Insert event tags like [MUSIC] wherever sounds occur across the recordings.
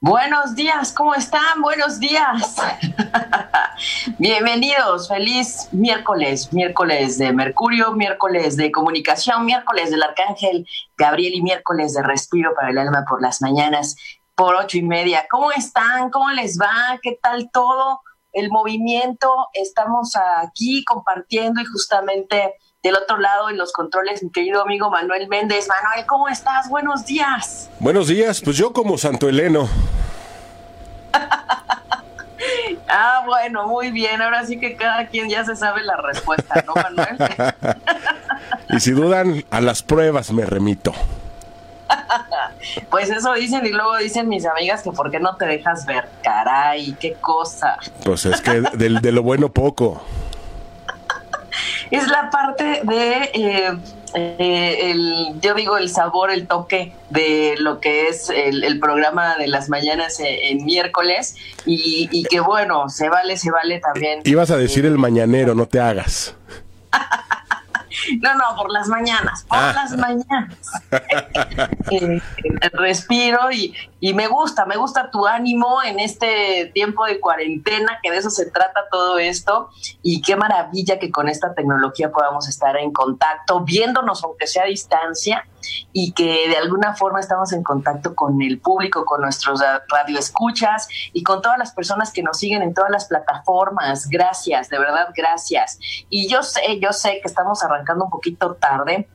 Buenos días, ¿cómo están? Buenos días. [LAUGHS] Bienvenidos, feliz miércoles, miércoles de Mercurio, miércoles de comunicación, miércoles del Arcángel Gabriel y miércoles de respiro para el alma por las mañanas por ocho y media. ¿Cómo están? ¿Cómo les va? ¿Qué tal todo? El movimiento, estamos aquí compartiendo y justamente del otro lado, en los controles, mi querido amigo Manuel Méndez. Manuel, ¿cómo estás? Buenos días. Buenos días, pues yo como Santo Heleno. [LAUGHS] ah, bueno, muy bien. Ahora sí que cada quien ya se sabe la respuesta, ¿no, Manuel? [LAUGHS] y si dudan, a las pruebas me remito. [LAUGHS] Pues eso dicen y luego dicen mis amigas que por qué no te dejas ver. Caray, qué cosa. Pues es que de, de lo bueno poco es la parte de, eh, eh, el, yo digo, el sabor, el toque de lo que es el, programa de las mañanas en, miércoles y, y, que bueno, se vale, se vale también. Ibas a decir el mañanero, no te hagas. [LAUGHS] No, no, por las mañanas, por ah. las mañanas. [LAUGHS] [LAUGHS] Eh, respiro y, y, me gusta, me gusta tu ánimo en este tiempo de cuarentena, que de eso se trata todo esto. Y qué maravilla que con esta tecnología podamos estar en contacto, viéndonos aunque sea a distancia y que de alguna forma estamos en contacto con el público, con nuestros radioescuchas y con todas las personas que nos siguen en todas las plataformas. Gracias, de verdad, gracias. Y yo sé, yo sé que estamos arrancando un poquito tarde,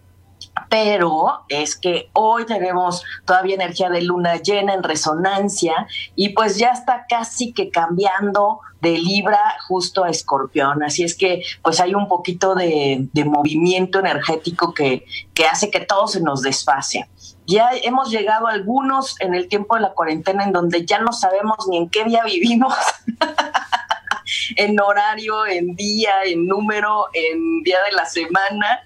pero es que hoy tenemos todavía energía de luna llena en resonancia y pues ya está casi que cambiando de Libra justo a Escorpión. Así es que pues hay un poquito de, movimiento energético que, que hace que todo se nos desfase. Ya hemos llegado algunos en el tiempo de la cuarentena en donde ya no sabemos ni en qué día vivimos. [LAUGHS] en horario, en día, en número, en día de la semana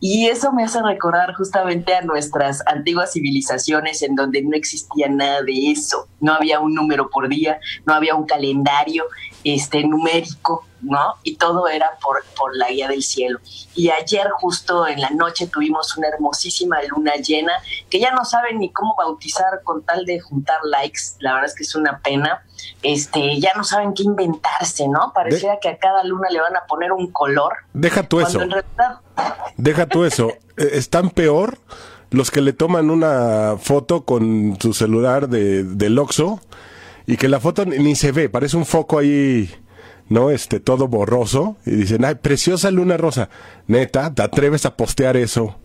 y eso me hace recordar justamente a nuestras antiguas civilizaciones en donde no existía nada de eso. No había un número por día, no había un calendario este, numérico, ¿no? Y todo era por, por la guía del cielo. Y ayer justo en la noche tuvimos una hermosísima luna llena que ya no saben ni cómo bautizar con tal de juntar likes. La verdad es que es una pena. Este, ya no saben qué inventarse, ¿no? Parecía que a cada luna le van a poner un color. Deja tú eso. Deja tú eso. [LAUGHS] Eh, Están peor los que le toman una foto con su celular de, del Oxxo y que la foto ni se ve, parece un foco ahí ¿no? Este, todo borroso. Y dicen, ay, preciosa luna rosa. Neta, ¿te atreves a postear eso?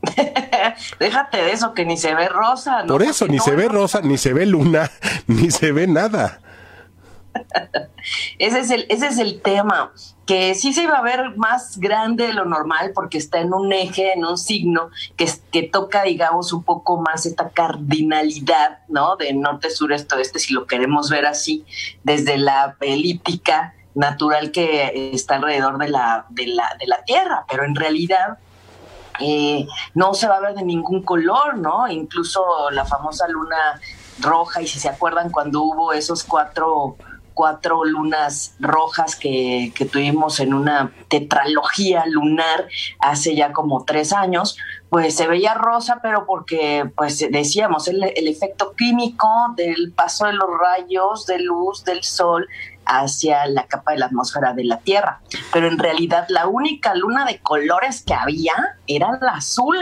[LAUGHS] Déjate de eso, que ni se ve rosa. Por eso, ni se ve rosa, ni se ve luna, [LAUGHS] ni se ve nada. [LAUGHS] ese, es el, ese es el tema, que sí se iba a ver más grande de lo normal porque está en un eje, en un signo que, que toca, digamos, un poco más esta cardinalidad, ¿no? De norte, sur, este, oeste, si lo queremos ver así, desde la elíptica natural que está alrededor de la, de la, de la Tierra, pero en realidad eh, no se va a ver de ningún color, ¿no? Incluso la famosa luna roja, y si se acuerdan cuando hubo esos cuatro cuatro lunas rojas que, que, tuvimos en una tetralogía lunar hace ya como tres años, pues se veía rosa, pero porque, pues decíamos, el, el efecto químico del paso de los rayos de luz del sol hacia la capa de la atmósfera de la Tierra. Pero en realidad la única luna de colores que había era la azul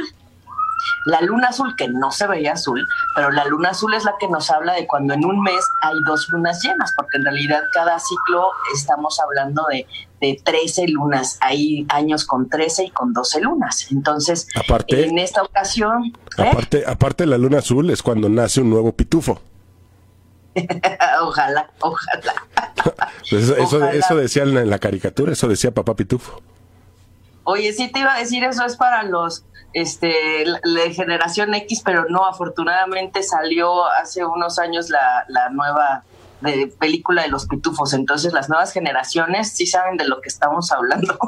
la luna azul, que no se veía azul, pero la luna azul es la que nos habla de cuando en un mes hay dos lunas llenas, porque en realidad cada ciclo estamos hablando de, de 13 lunas. Hay años con 13 y con 12 lunas. Entonces, aparte, en esta ocasión... ¿eh? Aparte, aparte, la luna azul es cuando nace un nuevo pitufo. [LAUGHS] ojalá, ojalá. [LAUGHS] Pues eso, eso, eso decía en la caricatura, eso decía papá pitufo. Oye, sí te iba a decir, eso es para los este, la, generación X, pero no, afortunadamente salió hace unos años la, la nueva de película de los pitufos, entonces las nuevas generaciones sí saben de lo que estamos hablando.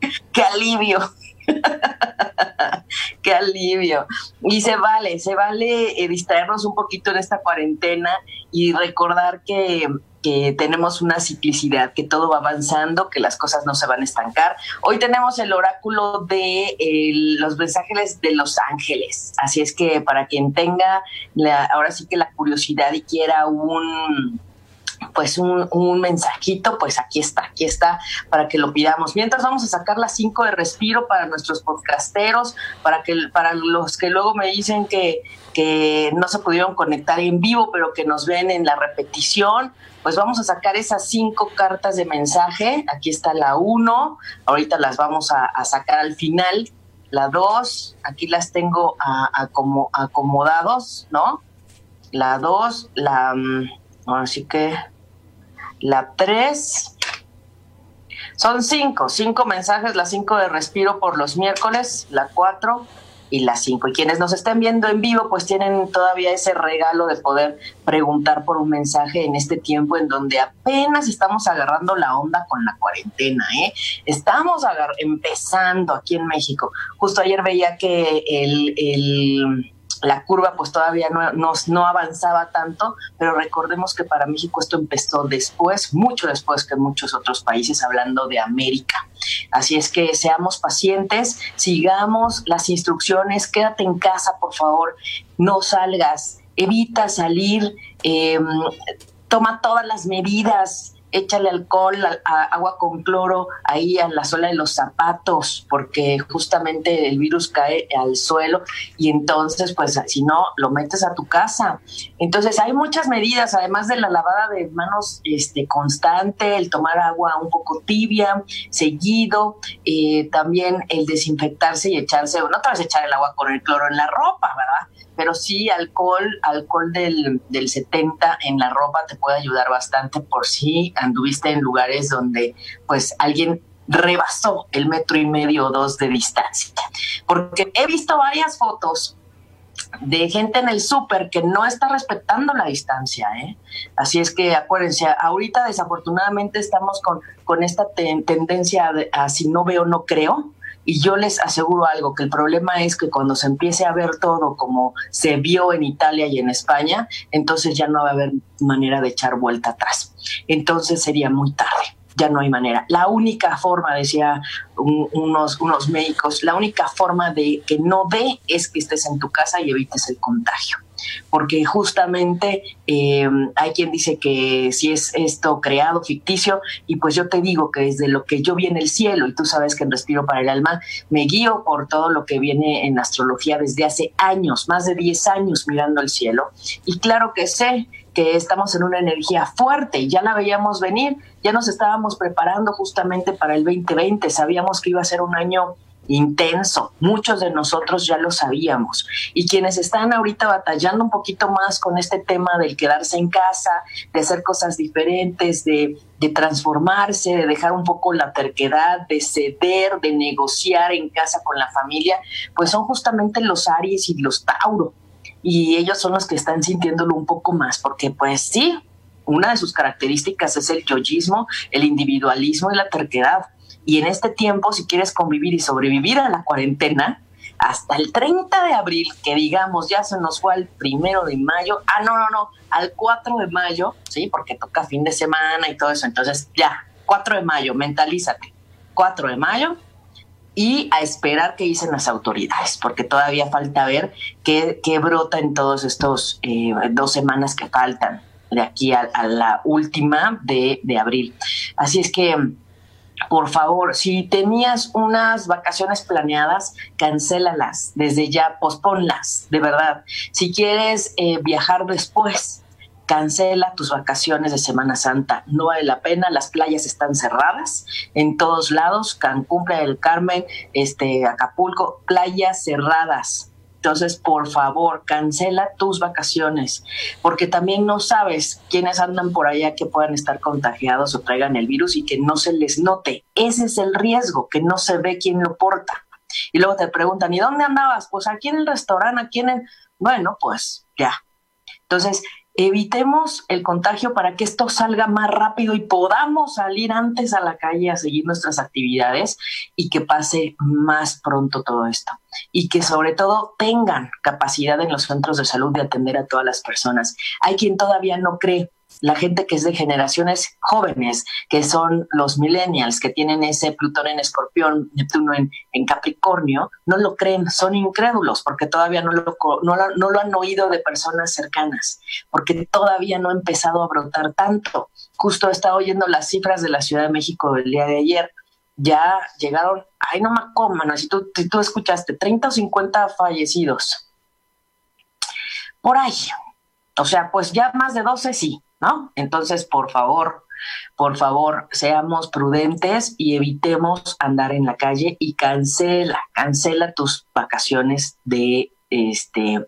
[LAUGHS] Qué alivio. [LAUGHS] Qué alivio. Y se vale, se vale eh, distraernos un poquito en esta cuarentena y recordar que que tenemos una ciclicidad, que todo va avanzando, que las cosas no se van a estancar. Hoy tenemos el oráculo de los mensajes de los ángeles, así es que para quien tenga ahora sí que la curiosidad y quiera un pues un, un, mensajito, pues aquí está, aquí está para que lo pidamos. Mientras vamos a sacar las cinco de respiro para nuestros podcasteros, para que para los que luego me dicen que, que no se pudieron conectar en vivo, pero que nos ven en la repetición, pues vamos a sacar esas cinco cartas de mensaje. Aquí está la uno, ahorita las vamos a, sacar al final. La dos, aquí las tengo a, como acomodados, ¿no? La dos, la, mm, así que la tres, son cinco, cinco mensajes, la cinco de respiro por los miércoles, la cuatro, y las 5. Y quienes nos estén viendo en vivo, pues tienen todavía ese regalo de poder preguntar por un mensaje en este tiempo en donde apenas estamos agarrando la onda con la cuarentena. ¿eh? Estamos empezando aquí en México. Justo ayer veía que el la curva pues todavía no, no, avanzaba tanto, pero recordemos que para México esto empezó después, mucho después que muchos otros países, hablando de América. Así es que seamos pacientes, sigamos las instrucciones, quédate en casa, por favor, no salgas, evita salir, em, toma todas las medidas échale alcohol, agua con cloro ahí a la suela de los zapatos, porque justamente el virus cae al suelo y entonces, pues si no, lo metes a tu casa. Entonces hay muchas medidas, además de la lavada de manos este, constante, el tomar agua un poco tibia, seguido, eh, también el desinfectarse y echarse, no te vas a echar el agua con el cloro en la ropa, ¿verdad? Pero sí alcohol, alcohol del, del 70 en la ropa te puede ayudar bastante por si anduviste en lugares donde pues alguien rebasó el metro y medio o dos de distancia. Porque he visto varias fotos de gente en el súper que no está respetando la distancia. ¿eh? Así es que acuérdense, ahorita desafortunadamente estamos con, con esta tendencia de, a si no veo, no creo. Y yo les aseguro algo, que el problema es que cuando se empiece a ver todo como se vio en Italia y en España, entonces ya no va a haber manera de echar vuelta atrás. Entonces sería muy tarde ya no hay manera. La única forma, decía unos, unos médicos, la única forma de que no ve es que estés en tu casa y evites el contagio porque justamente eh, hay quien dice que si es esto creado, ficticio, y pues yo te digo que desde lo que yo vi en el cielo, y tú sabes que en Respiro para el Alma me guío por todo lo que viene en astrología desde hace años, más de 10 años mirando el cielo, y claro que sé que estamos en una energía fuerte, ya la veíamos venir, ya nos estábamos preparando justamente para el 2020, sabíamos que iba a ser un año intenso. Muchos de nosotros ya lo sabíamos. Y quienes están ahorita batallando un poquito más con este tema del quedarse en casa, de hacer cosas diferentes, de, transformarse, de dejar un poco la terquedad, de ceder, de negociar en casa con la familia, pues son justamente los Aries y los Tauro. Y ellos son los que están sintiéndolo un poco más, porque pues sí, una de sus características es el yoyismo, el individualismo y la terquedad y en este tiempo, si quieres convivir y sobrevivir a la cuarentena, hasta el 30 de abril, que digamos ya se nos fue al primero de mayo, ah, no, no, no, al 4 de mayo, sí, porque toca fin de semana y todo eso, entonces ya, 4 de mayo, mentalízate, 4 de mayo, y a esperar qué dicen las autoridades, porque todavía falta ver qué, qué brota en todos estos eh, dos semanas que faltan de aquí a, la última de, de abril. Así es que por favor, si tenías unas vacaciones planeadas, cancélalas desde ya, posponlas, de verdad. Si quieres eh, viajar después, cancela tus vacaciones de Semana Santa. No vale la pena, las playas están cerradas en todos lados, Cancún, Playa del Carmen, este, Acapulco, playas cerradas entonces, por favor, cancela tus vacaciones, porque también no sabes quiénes andan por allá que puedan estar contagiados o traigan el virus y que no se les note. Ese es el riesgo, que no se ve quién lo porta. Y luego te preguntan, ¿y dónde andabas? Pues aquí en el restaurante, aquí en el... Bueno, pues ya. Entonces, evitemos el contagio para que esto salga más rápido y podamos salir antes a la calle a seguir nuestras actividades y que pase más pronto todo esto. Y que sobre todo tengan capacidad en los centros de salud de atender a todas las personas. Hay quien todavía no cree la gente que es de generaciones jóvenes, que son los millennials, que tienen ese Plutón en Escorpión, Neptuno en, Capricornio, no lo creen, son incrédulos porque todavía no lo, han oído de personas cercanas, porque todavía no ha empezado a brotar tanto. Justo estaba oyendo las cifras de la Ciudad de México el día de ayer, ya llegaron, ay, no me coman, si tú, si tú escuchaste, 30 o 50 fallecidos. Por ahí. O sea, pues ya más de 12 sí, entonces, por favor, por favor, seamos prudentes y evitemos andar en la calle y cancela, cancela tus vacaciones de este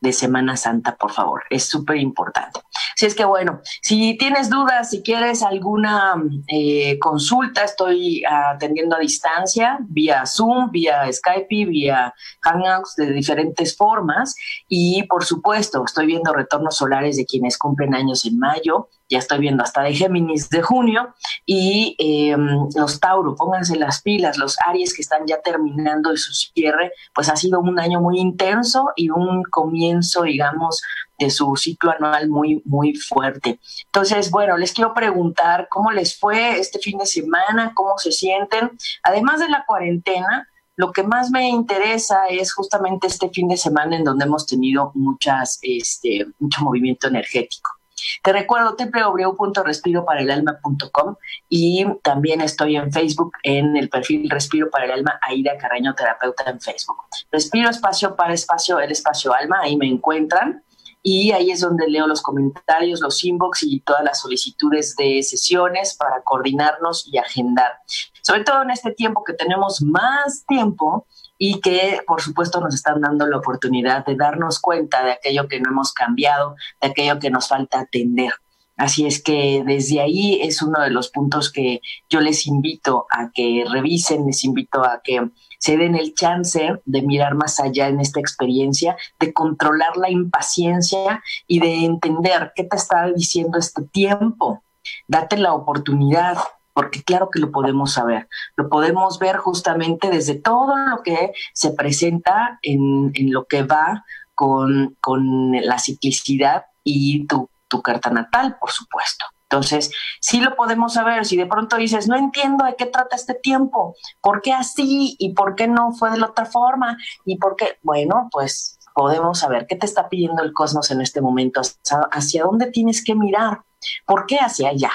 de Semana Santa, por favor. Es súper importante. Si es que bueno, si tienes dudas, si quieres alguna eh, consulta, estoy atendiendo a distancia, vía Zoom, vía Skype, vía Hangouts de diferentes formas. Y por supuesto, estoy viendo retornos solares de quienes cumplen años en mayo ya estoy viendo hasta de Géminis de junio, y em, los Tauro, pónganse las pilas, los Aries que están ya terminando su cierre, pues ha sido un año muy intenso y un comienzo, digamos, de su ciclo anual muy, muy fuerte. Entonces, bueno, les quiero preguntar cómo les fue este fin de semana, cómo se sienten, además de la cuarentena. Lo que más me interesa es justamente este fin de semana en donde hemos tenido muchas, este, mucho movimiento energético. Te recuerdo www.respiroparaelalma.com y también estoy en Facebook en el perfil Respiro para el Alma, Aida Carreño, terapeuta en Facebook. Respiro espacio para espacio, el espacio alma, ahí me encuentran y ahí es donde leo los comentarios, los inbox y todas las solicitudes de sesiones para coordinarnos y agendar. Sobre todo en este tiempo que tenemos más tiempo y que por supuesto nos están dando la oportunidad de darnos cuenta de aquello que no hemos cambiado, de aquello que nos falta atender. Así es que desde ahí es uno de los puntos que yo les invito a que revisen, les invito a que se den el chance de mirar más allá en esta experiencia, de controlar la impaciencia y de entender qué te está diciendo este tiempo. Date la oportunidad, porque claro que lo podemos saber, lo podemos ver justamente desde todo lo que se presenta en, lo que va con, la ciclicidad y tu, tu carta natal, por supuesto. Entonces, sí lo podemos saber. Si de pronto dices, no entiendo de qué trata este tiempo, ¿por qué así y por qué no fue de la otra forma? Y por qué, bueno, pues podemos saber qué te está pidiendo el cosmos en este momento, hacia, dónde tienes que mirar, por qué hacia allá.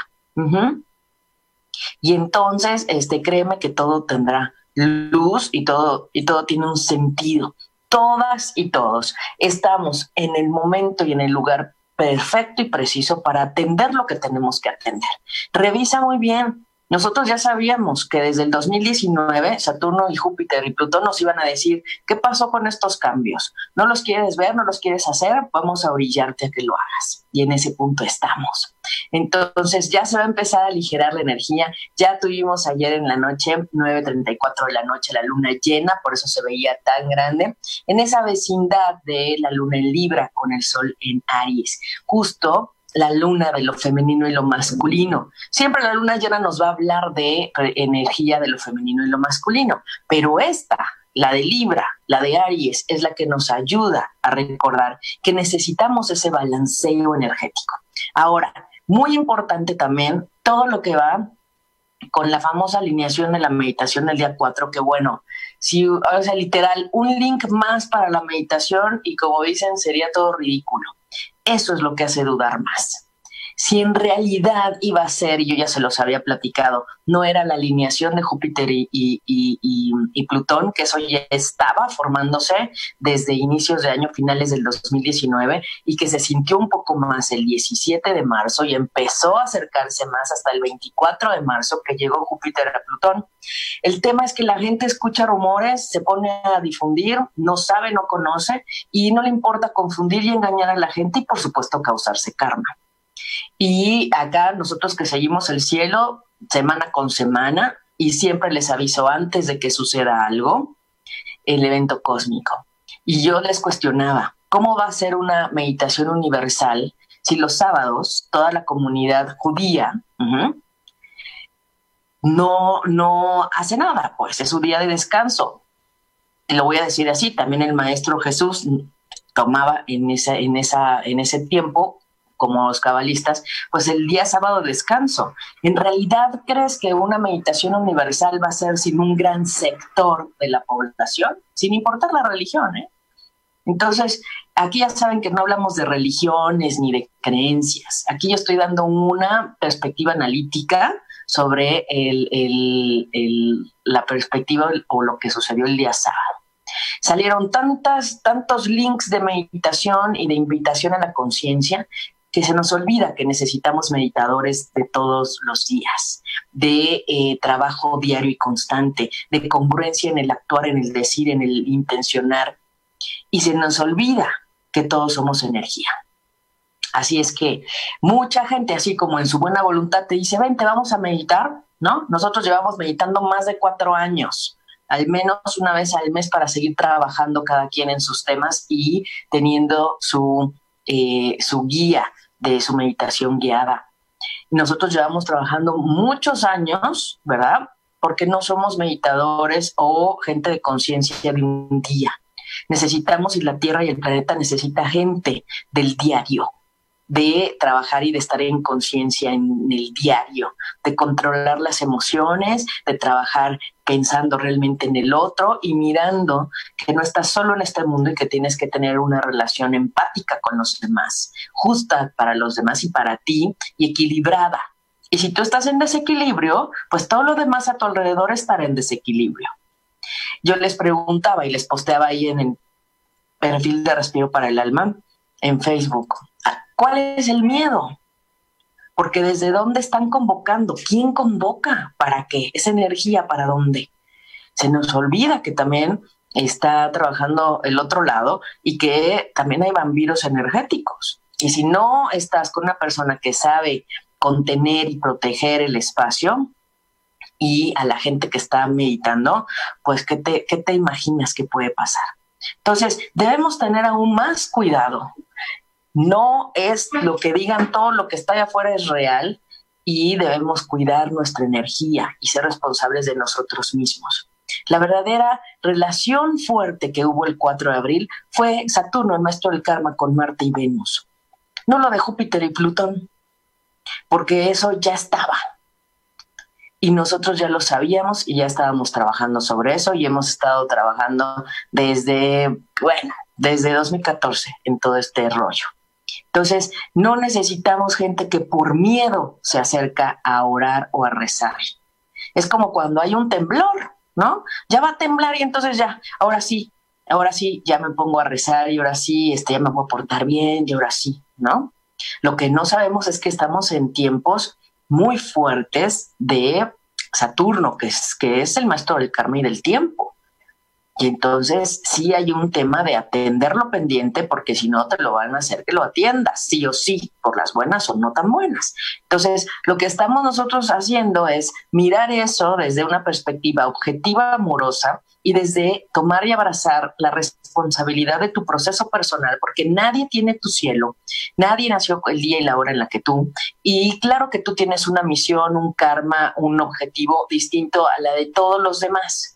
Y entonces, este, créeme que todo tendrá luz y todo, y todo tiene un sentido. Todas y todos estamos en el momento y en el lugar perfecto y preciso para atender lo que tenemos que atender. Revisa muy bien nosotros ya sabíamos que desde el 2019 Saturno y Júpiter y Plutón nos iban a decir, ¿qué pasó con estos cambios? ¿No los quieres ver? ¿No los quieres hacer? Vamos a brillarte a que lo hagas. Y en ese punto estamos. Entonces ya se va a empezar a aligerar la energía. Ya tuvimos ayer en la noche, 9.34 de la noche, la luna llena, por eso se veía tan grande, en esa vecindad de la luna en Libra con el sol en Aries. Justo la luna de lo femenino y lo masculino. Siempre la luna llena nos va a hablar de energía de lo femenino y lo masculino, pero esta, la de Libra, la de Aries, es la que nos ayuda a recordar que necesitamos ese balanceo energético. Ahora, muy importante también todo lo que va con la famosa alineación de la meditación del día 4, que bueno, si, o sea, literal, un link más para la meditación y como dicen, sería todo ridículo eso es lo que hace dudar más. Si en realidad iba a ser, y yo ya se los había platicado, no era la alineación de Júpiter y, Plutón, que eso ya estaba formándose desde inicios de año, finales del 2019, y que se sintió un poco más el 17 de marzo y empezó a acercarse más hasta el 24 de marzo que llegó Júpiter a Plutón. El tema es que la gente escucha rumores, se pone a difundir, no sabe, no conoce y no le importa confundir y engañar a la gente y por supuesto causarse karma. Y acá nosotros que seguimos el cielo semana con semana y siempre les aviso antes de que suceda algo, el evento cósmico. Y yo les cuestionaba, ¿cómo va a ser una meditación universal si los sábados toda la comunidad judía no, no hace nada, pues es su día de descanso. Lo voy a decir así, también el Maestro Jesús tomaba en, esa, en, esa, en ese tiempo como los cabalistas, pues el día sábado descanso. ¿En realidad crees que una meditación universal va a ser sin un gran sector de la población? Sin importar la religión, ¿eh? Entonces, aquí ya saben que no hablamos de religiones ni de creencias. Aquí yo estoy dando una perspectiva analítica sobre la perspectiva o lo que sucedió el día sábado. Salieron tantas, tantos links de meditación y de invitación a la conciencia que se nos olvida que necesitamos meditadores de todos los días, de eh, trabajo diario y constante, de congruencia en el actuar, en el decir, en el intencionar. Y se nos olvida que todos somos energía. Así es que mucha gente, así como en su buena voluntad, te dice, vente, vamos a meditar, ¿no? Nosotros llevamos meditando más de cuatro años al menos una vez al mes para seguir trabajando cada quien en sus temas y teniendo su, eh, su guía de su meditación guiada. Nosotros llevamos trabajando muchos años, ¿verdad? Porque no somos meditadores o gente de conciencia de un día. Necesitamos y la Tierra y el planeta necesita gente del diario, de trabajar y de estar en conciencia en el diario, de controlar las emociones, de trabajar pensando realmente en el otro y mirando que no estás solo en este mundo y que tienes que tener una relación empática con los demás, justa para los demás y para ti y equilibrada. Y si tú estás en desequilibrio, pues todo lo demás a tu alrededor estará en desequilibrio. Yo les preguntaba y les posteaba ahí en el perfil de Respiro para el Alma en Facebook, ¿cuál es el miedo? Porque desde dónde están convocando, quién convoca, para qué, esa energía para dónde. Se nos olvida que también está trabajando el otro lado y que también hay vampiros energéticos. Y si no estás con una persona que sabe contener y proteger el espacio y a la gente que está meditando, pues ¿qué te, qué te imaginas que puede pasar? Entonces, debemos tener aún más cuidado no es lo que digan, todo lo que está allá afuera es real y debemos cuidar nuestra energía y ser responsables de nosotros mismos. La verdadera relación fuerte que hubo el 4 de abril fue Saturno, el maestro del karma, con Marte y Venus. No lo de Júpiter y Plutón, porque eso ya estaba. Y nosotros ya lo sabíamos y ya estábamos trabajando sobre eso y hemos estado trabajando desde, bueno, desde 2014 en todo este rollo. Entonces, no necesitamos gente que por miedo se acerca a orar o a rezar. Es como cuando hay un temblor, ¿no? Ya va a temblar y entonces ya, ahora sí, ahora sí, ya me pongo a rezar y ahora sí, este, ya me voy a portar bien y ahora sí, ¿no? Lo que no sabemos es que estamos en tiempos muy fuertes de Saturno, que es, que es el maestro del karma y del tiempo. Y entonces sí hay un tema de atenderlo pendiente porque si no te lo van a hacer que lo atiendas, sí o sí, por las buenas o no tan buenas. Entonces, lo que estamos nosotros haciendo es mirar eso desde una perspectiva objetiva, amorosa y desde tomar y abrazar la responsabilidad de tu proceso personal, porque nadie tiene tu cielo, nadie nació el día y la hora en la que tú. Y claro que tú tienes una misión, un karma, un objetivo distinto a la de todos los demás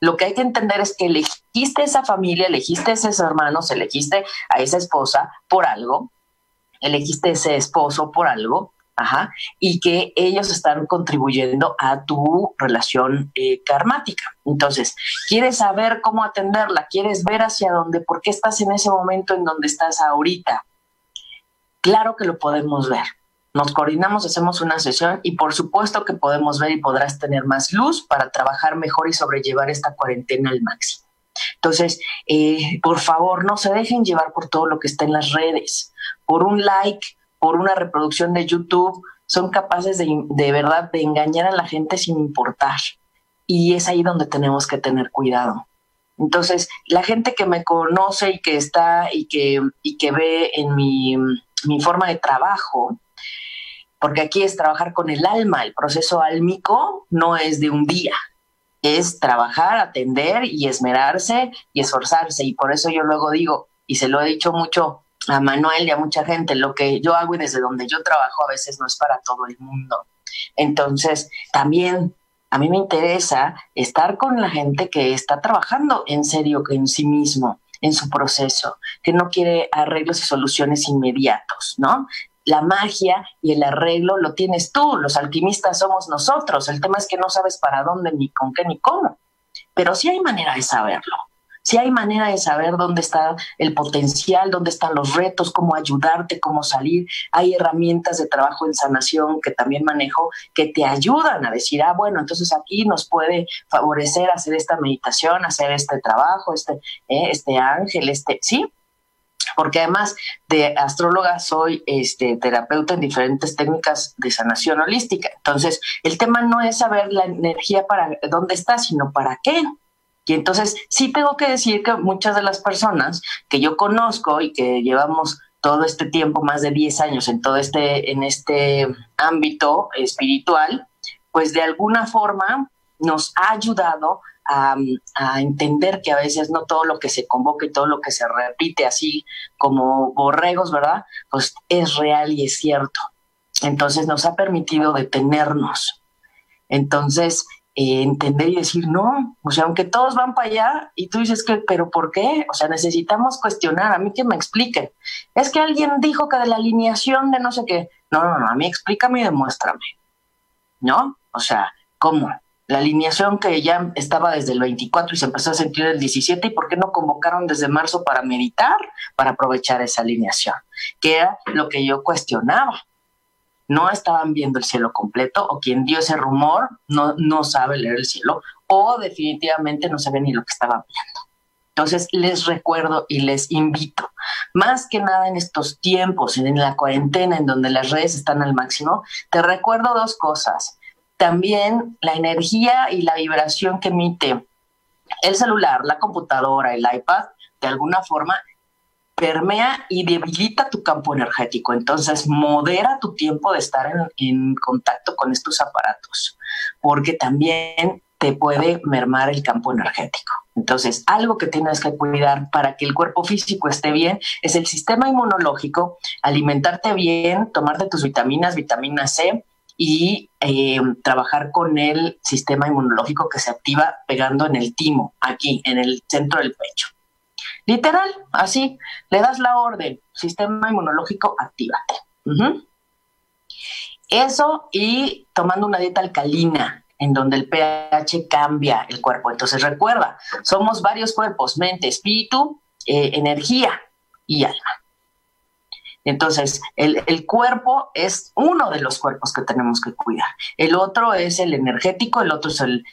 lo que hay que entender es que elegiste esa familia, elegiste esos hermanos, elegiste a esa esposa por algo, elegiste ese esposo por algo, ajá, y que ellos están contribuyendo a tu relación eh, karmática. Entonces, ¿quieres saber cómo atenderla? ¿Quieres ver hacia dónde? ¿Por qué estás en ese momento en donde estás ahorita? Claro que lo podemos ver nos coordinamos, hacemos una sesión y por supuesto que podemos ver y podrás tener más luz para trabajar mejor y sobrellevar esta cuarentena al máximo. Entonces, eh, por favor, no se dejen llevar por todo lo que está en las redes, por un like, por una reproducción de YouTube, son capaces de, de verdad de engañar a la gente sin importar. Y es ahí donde tenemos que tener cuidado. Entonces, la gente que me conoce y que está y que, y que ve en mi, mi forma de trabajo, porque aquí es trabajar con el alma, el proceso álmico no es de un día, es trabajar, atender y esmerarse y esforzarse. Y por eso yo luego digo, y se lo he dicho mucho a Manuel y a mucha gente, lo que yo hago y desde donde yo trabajo a veces no es para todo el mundo. Entonces, también a mí me interesa estar con la gente que está trabajando en serio en sí mismo, en su proceso, que no quiere arreglos y soluciones inmediatos, ¿no? La magia y el arreglo lo tienes tú, los alquimistas somos nosotros, el tema es que no sabes para dónde, ni con qué, ni cómo, pero sí hay manera de saberlo. Si hay manera de saber dónde está el potencial, dónde están los retos, cómo ayudarte, cómo salir. Hay herramientas de trabajo en sanación que también manejo que te ayudan a decir, ah, bueno, entonces aquí nos puede favorecer hacer esta meditación, hacer este trabajo, este, eh, este ángel, este, sí, porque además de astróloga soy este, terapeuta en diferentes técnicas de sanación holística. Entonces, el tema no es saber la energía para dónde está, sino para qué. Y entonces sí tengo que decir que muchas de las personas que yo conozco y que llevamos todo este tiempo, más de 10 años en todo este, en este ámbito espiritual, pues de alguna forma nos ha ayudado a, entender que a veces no todo lo que se convoca y todo lo que se repite así como borregos, ¿verdad? Pues es real y es cierto. Entonces nos ha permitido detenernos. Entonces, eh, entender y decir, no, o sea, aunque todos van para allá y tú dices que, pero ¿por qué? O sea, necesitamos cuestionar, a mí que me expliquen. Es que alguien dijo que de la alineación de no sé qué. No, no, no, a mí explícame y demuéstrame. ¿No? O sea, ¿cómo? La alineación que ya estaba desde el 24 y se empezó a sentir el 17, ¿y por qué no convocaron desde marzo para meditar, para aprovechar esa alineación? Que era lo que yo cuestionaba no estaban viendo el cielo completo o quien dio ese rumor no, no sabe leer el cielo o definitivamente no sabe ni lo que estaba viendo. Entonces les recuerdo y les invito, más que nada en estos tiempos, en la cuarentena, en donde las redes están al máximo, te recuerdo dos cosas. También la energía y la vibración que emite el celular, la computadora, el iPad, de alguna forma permea y debilita tu campo energético. Entonces, modera tu tiempo de estar en, contacto con estos aparatos, porque también te puede mermar el campo energético. Entonces, algo que tienes que cuidar para que el cuerpo físico esté bien es el sistema inmunológico, alimentarte bien, tomarte tus vitaminas, vitamina C y eh, trabajar con el sistema inmunológico que se activa pegando en el timo, aquí, en el centro del pecho. Literal, así, le das la orden, sistema inmunológico, actívate. Eso y tomando una dieta alcalina, en donde el pH cambia el cuerpo. Entonces recuerda, somos varios cuerpos, mente, espíritu, eh, energía y alma. Entonces, el, cuerpo es uno de los cuerpos que tenemos que cuidar. El otro es el energético, el otro es el,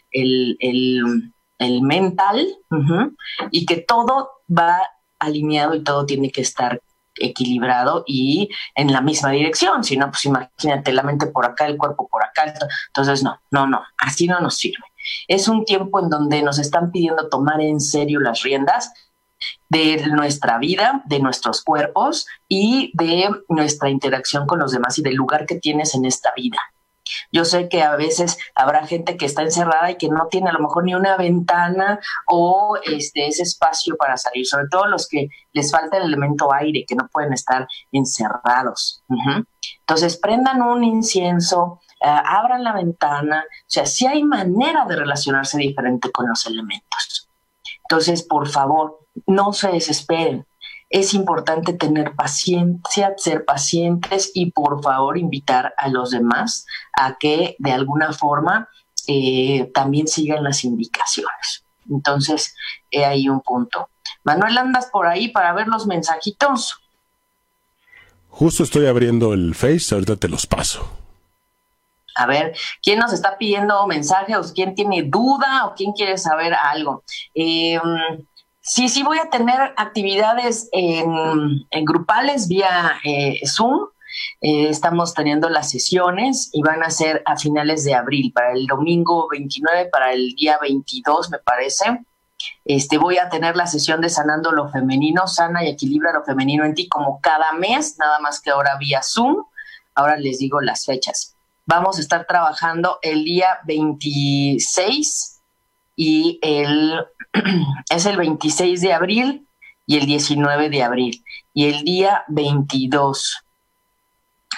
el mental, y que todo va alineado y todo tiene que estar equilibrado y en la misma dirección, si no, pues imagínate la mente por acá, el cuerpo por acá, entonces no, no, no, así no nos sirve. Es un tiempo en donde nos están pidiendo tomar en serio las riendas de nuestra vida, de nuestros cuerpos y de nuestra interacción con los demás y del lugar que tienes en esta vida. Yo sé que a veces habrá gente que está encerrada y que no tiene a lo mejor ni una ventana o este, ese espacio para salir, sobre todo los que les falta el elemento aire, que no pueden estar encerrados. Entonces, prendan un incienso, eh, abran la ventana, o sea, sí hay manera de relacionarse diferente con los elementos. Entonces, por favor, no se desesperen es importante tener paciencia, ser pacientes y por favor invitar a los demás a que de alguna forma eh, también sigan las indicaciones. Entonces, he ahí un punto. Manuel, andas por ahí para ver los mensajitos. Justo estoy abriendo el Face, ahorita te los paso. A ver, ¿quién nos está pidiendo mensajes? ¿Quién tiene duda o quién quiere saber algo? Eh, Sí, sí voy a tener actividades en, grupales vía eh, Zoom. Eh, estamos teniendo las sesiones y van a ser a finales de abril, para el domingo 29, para el día 22, me parece. Este, voy a tener la sesión de sanando lo femenino, sana y equilibra lo femenino en ti como cada mes, nada más que ahora vía Zoom. Ahora les digo las fechas. Vamos a estar trabajando el día 26 y el, [CLEARS THROAT] es el 26 de abril y el 19 de abril. Y el día 22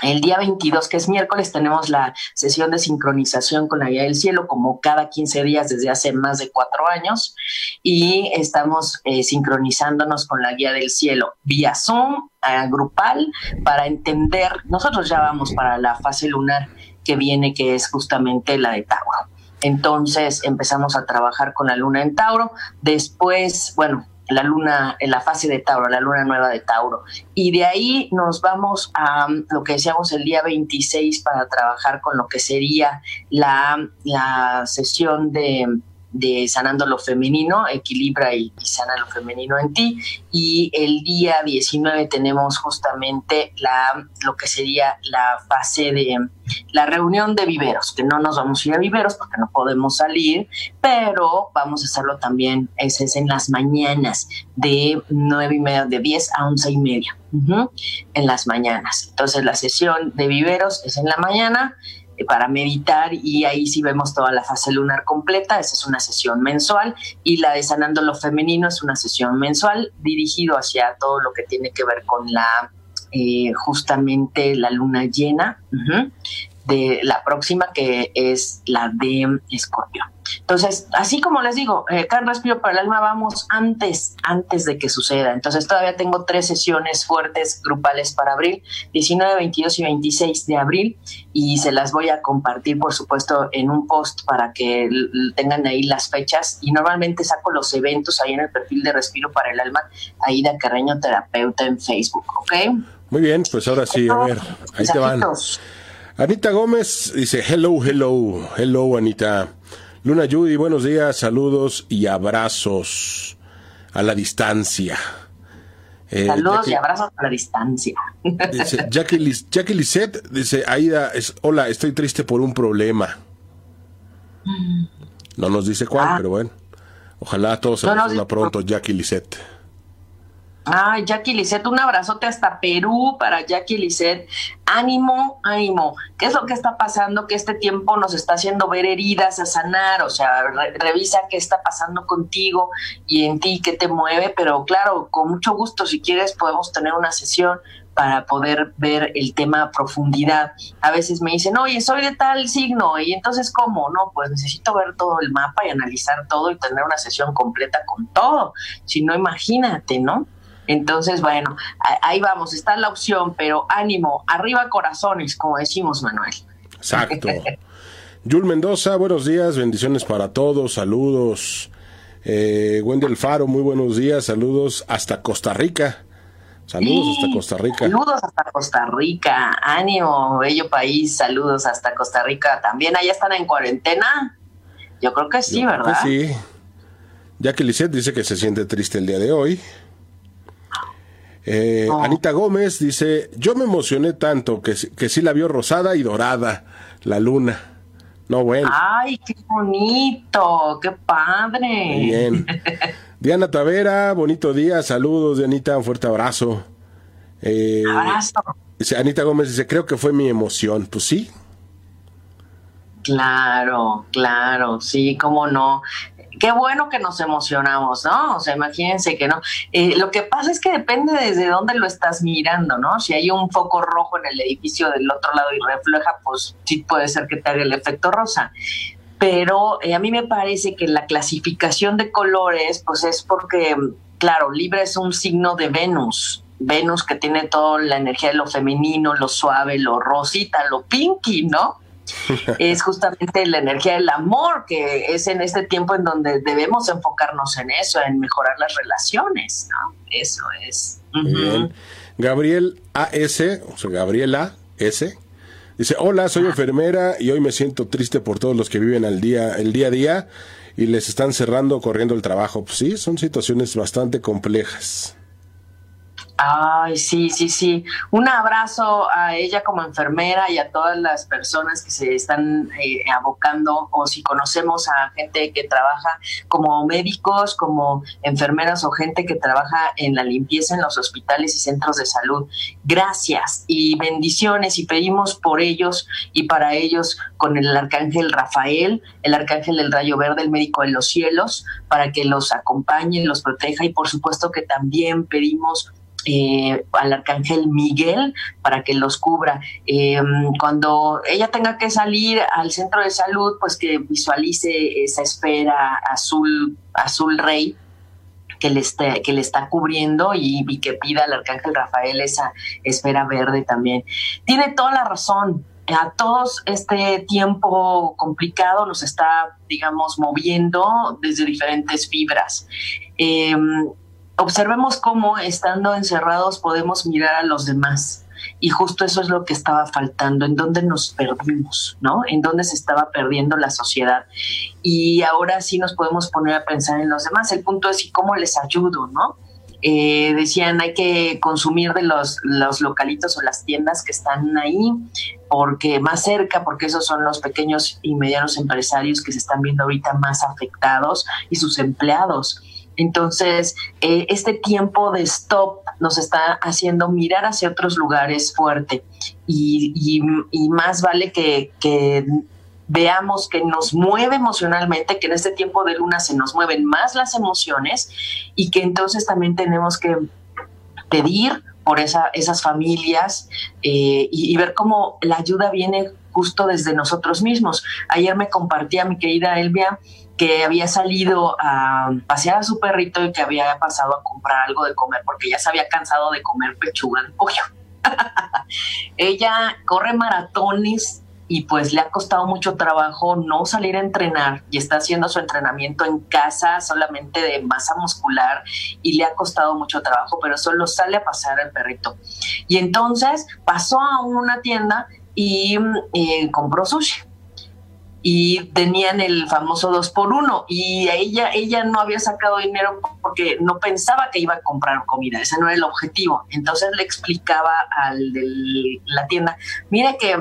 el día 22, que es miércoles, tenemos la sesión de sincronización con la guía del cielo, como cada 15 días desde hace más de cuatro años, y estamos eh, sincronizándonos con la guía del cielo vía Zoom, grupal, para entender, nosotros ya vamos para la fase lunar que viene, que es justamente la de Tauro. Entonces empezamos a trabajar con la luna en Tauro. Después, bueno, la luna, en la fase de Tauro, la luna nueva de Tauro. Y de ahí nos vamos a um, lo que decíamos el día 26 para trabajar con lo que sería la, la sesión de de sanando lo femenino, equilibra y, sana lo femenino en ti. Y el día 19 tenemos justamente la, lo que sería la fase de la reunión de viveros, que no nos vamos a ir a viveros porque no podemos salir, pero vamos a hacerlo también, es en las mañanas, de nueve y media, de 10 a once y media, en las mañanas. Entonces la sesión de viveros es en la mañana para meditar y ahí sí vemos toda la fase lunar completa, esa es una sesión mensual y la de sanando lo femenino es una sesión mensual dirigido hacia todo lo que tiene que ver con la eh, justamente la luna llena de la próxima que es la de Escorpio. Entonces, así como les digo, eh, cada respiro para el alma vamos antes, antes de que suceda. Entonces, todavía tengo tres sesiones fuertes grupales para abril, 19, 22 y 26 de abril, y se las voy a compartir, por supuesto, en un post para que tengan ahí las fechas. Y normalmente saco los eventos ahí en el perfil de Respiro para el Alma, Aida Carreño Terapeuta en Facebook, ¿ok? Muy bien, pues ahora sí, a ver, ahí te van. Anita Gómez dice, hello, hello, hello, Anita. Luna Judy, buenos días, saludos y abrazos a la distancia. Eh, saludos y abrazos a la distancia. [LAUGHS] Dice, [LAUGHS] Jackie, Lisette dice, Aida, es, hola, estoy triste por un problema. No nos dice cuál, ah. pero bueno. Ojalá todos se no, pronto, Jackie Lisette. Ay, Jackie Lisset, un abrazote hasta Perú para Jackie Lisset. Ánimo, ánimo. ¿Qué es lo que está pasando? Que este tiempo nos está haciendo ver heridas a sanar. O sea, revisa qué está pasando contigo y en ti, qué te mueve. Pero claro, con mucho gusto, si quieres, podemos tener una sesión para poder ver el tema a profundidad. A veces me dicen, oye, soy de tal signo, y entonces, ¿cómo? No, pues necesito ver todo el mapa y analizar todo y tener una sesión completa con todo. Si no, imagínate, ¿no? Entonces, bueno, ahí vamos, está la opción, pero ánimo, arriba corazones, como decimos, Manuel. Exacto. [LAUGHS] Yul Mendoza, buenos días, bendiciones para todos, saludos. Eh, Wendy Alfaro, muy buenos días, saludos hasta Costa Rica. Saludos hasta Costa Rica. Saludos hasta Costa Rica, ánimo, bello país, saludos hasta Costa Rica. ¿También allá están en cuarentena? Yo creo que sí, ¿verdad? sí. Ya que Lisette dice que se siente triste el día de hoy. Eh, Anita Gómez dice, yo me emocioné tanto que, que sí la vio rosada y dorada, la luna. No, bueno. Ay, qué bonito, qué padre. Bien. [LAUGHS] Diana Tavera, bonito día, saludos, Dianita, un fuerte abrazo. Eh, abrazo. Dice, Anita Gómez dice, creo que fue mi emoción. Pues sí. Claro, claro, sí, cómo no qué bueno que nos emocionamos, ¿no? O sea, imagínense que no. Eh, lo que pasa es que depende desde dónde lo estás mirando, ¿no? Si hay un foco rojo en el edificio del otro lado y refleja, pues sí puede ser que te haga el efecto rosa. Pero eh, a mí me parece que la clasificación de colores, pues es porque, claro, Libra es un signo de Venus. Venus que tiene toda la energía de lo femenino, lo suave, lo rosita, lo pinky, ¿no? [LAUGHS] es justamente la energía del amor, que es en este tiempo en donde debemos enfocarnos en eso, en mejorar las relaciones, ¿no? Eso es. Gabriel AS, o sea, Gabriela S. Dice, hola, soy enfermera y hoy me siento triste por todos los que viven al día, el día a día y les están cerrando corriendo el trabajo. Pues sí, son situaciones bastante complejas. Ay, sí, sí, sí. Un abrazo a ella como enfermera y a todas las personas que se están eh, abocando o si conocemos a gente que trabaja como médicos, como enfermeras o gente que trabaja en la limpieza en los hospitales y centros de salud. Gracias y bendiciones y pedimos por ellos y para ellos con el arcángel Rafael, el arcángel del rayo verde, el médico de los cielos, para que los acompañe, los proteja y por supuesto que también pedimos eh, al arcángel Miguel para que los cubra. Eh, cuando ella tenga que salir al centro de salud, pues que visualice esa esfera azul, azul rey que le, esté, que le está cubriendo y, que pida al arcángel Rafael esa esfera verde también. Tiene toda la razón a todos este tiempo complicado nos está, digamos, moviendo desde diferentes fibras. Eh, observemos cómo estando encerrados podemos mirar a los demás. Y justo eso es lo que estaba faltando, en dónde nos perdimos, ¿no? En dónde se estaba perdiendo la sociedad. Y ahora sí nos podemos poner a pensar en los demás. El punto es, ¿y cómo les ayudo, no? Eh, decían hay que consumir de los, los localitos o las tiendas que están ahí, porque más cerca, porque esos son los pequeños y medianos empresarios que se están viendo ahorita más afectados y sus empleados. Entonces, eh, este tiempo de stop nos está haciendo mirar hacia otros lugares fuerte y, más vale que, veamos que nos mueve emocionalmente, que en este tiempo de luna se nos mueven más las emociones y que entonces también tenemos que pedir por esa, esas familias eh, y, y, ver cómo la ayuda viene justo desde nosotros mismos. Ayer me compartía mi querida Elvia que había salido a pasear a su perrito y que había pasado a comprar algo de comer porque ya se había cansado de comer pechuga de pollo. [LAUGHS] Ella corre maratones y pues le ha costado mucho trabajo no salir a entrenar y está haciendo su entrenamiento en casa solamente de masa muscular y le ha costado mucho trabajo, pero solo sale a pasear el perrito. Y entonces pasó a una tienda y eh, compró sushi y tenían el famoso dos por uno. Y ella ella no había sacado dinero porque no pensaba que iba a comprar comida. Ese no era el objetivo. Entonces le explicaba al de la tienda mire que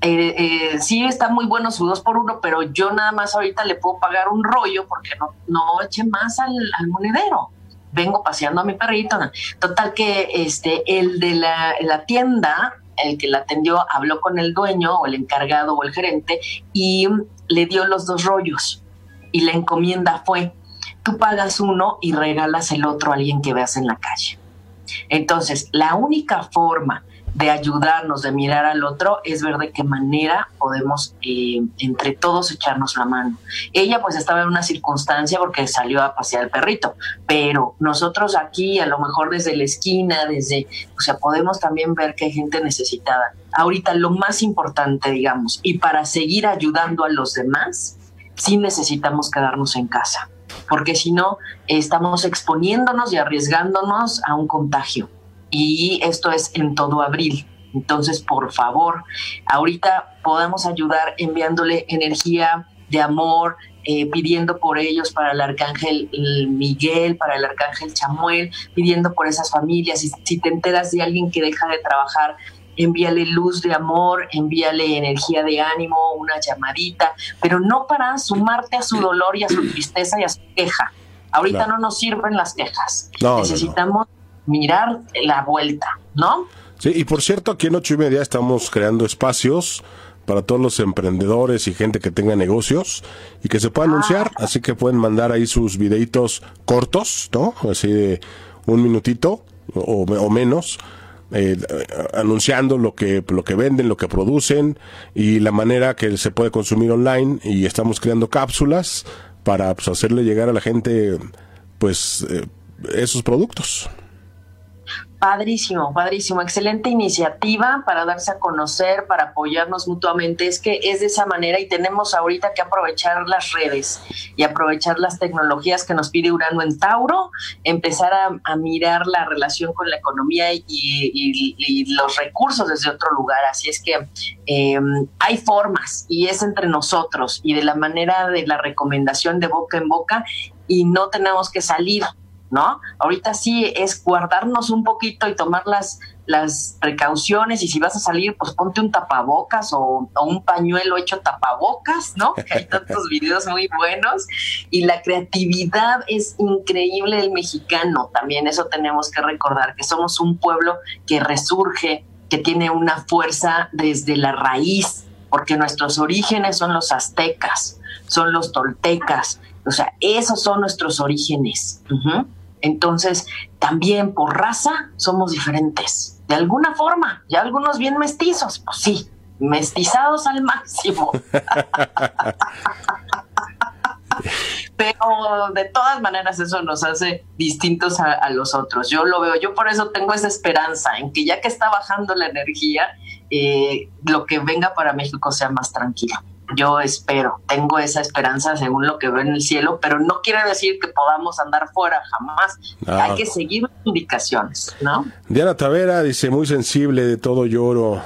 eh, eh, sí está muy bueno su dos por uno pero yo nada más ahorita le puedo pagar un rollo porque no no eche más al, al monedero. Vengo paseando a mi perrito total que este el de la, la tienda el que la atendió habló con el dueño o el encargado o el gerente y le dio los dos rollos. Y la encomienda fue, tú pagas uno y regalas el otro a alguien que veas en la calle. Entonces, la única forma de ayudarnos, de mirar al otro, es ver de qué manera podemos eh, entre todos echarnos la mano. Ella pues estaba en una circunstancia porque salió a pasear el perrito, pero nosotros aquí, a lo mejor desde la esquina, desde, o sea, podemos también ver que hay gente necesitada. Ahorita lo más importante, digamos, y para seguir ayudando a los demás, sí necesitamos quedarnos en casa, porque si no, estamos exponiéndonos y arriesgándonos a un contagio y esto es en todo abril. Entonces, por favor, ahorita podemos ayudar enviándole energía de amor, eh, pidiendo por ellos para el arcángel Miguel, para el arcángel Chamuel, pidiendo por esas familias. Y si te enteras de alguien que deja de trabajar, envíale luz de amor, envíale energía de ánimo, una llamadita, pero no para sumarte a su dolor y a su tristeza y a su queja. Ahorita no, nos sirven las quejas. Necesitamos mirar la vuelta, ¿no? Sí, y por cierto, aquí en ocho y media estamos creando espacios para todos los emprendedores y gente que tenga negocios y que se pueda anunciar, ah. así que pueden mandar ahí sus videitos cortos, ¿no? Así de un minutito o, o menos, eh, anunciando lo que, lo que venden, lo que producen y la manera que se puede consumir online y estamos creando cápsulas para pues, hacerle llegar a la gente pues eh, esos productos. Padrísimo, padrísimo, excelente iniciativa para darse a conocer, para apoyarnos mutuamente. Es que es de esa manera y tenemos ahorita que aprovechar las redes y aprovechar las tecnologías que nos pide Urano en Tauro, empezar a, mirar la relación con la economía y, los recursos desde otro lugar. Así es que em, hay formas y es entre nosotros y de la manera de la recomendación de boca en boca y no tenemos que salir ¿no? Ahorita sí es guardarnos un poquito y tomar las, las precauciones y si vas a salir, pues ponte un tapabocas o, un pañuelo hecho tapabocas, ¿no? [LAUGHS] Hay tantos videos muy buenos. Y la creatividad es increíble del mexicano, también eso tenemos que recordar, que somos un pueblo que resurge, que tiene una fuerza desde la raíz, porque nuestros orígenes son los aztecas, son los toltecas, o sea, esos son nuestros orígenes. Entonces, también por raza somos diferentes. De alguna forma, ya algunos bien mestizos, pues sí, mestizados al máximo. [LAUGHS] Pero de todas maneras eso nos hace distintos a, los otros. Yo lo veo, yo por eso tengo esa esperanza en que ya que está bajando la energía, eh, lo que venga para México sea más tranquilo yo espero, tengo esa esperanza según lo que veo en el cielo, pero no quiere decir que podamos andar fuera jamás. Hay que seguir las indicaciones, ¿no? Diana Tavera dice, muy sensible, de todo lloro.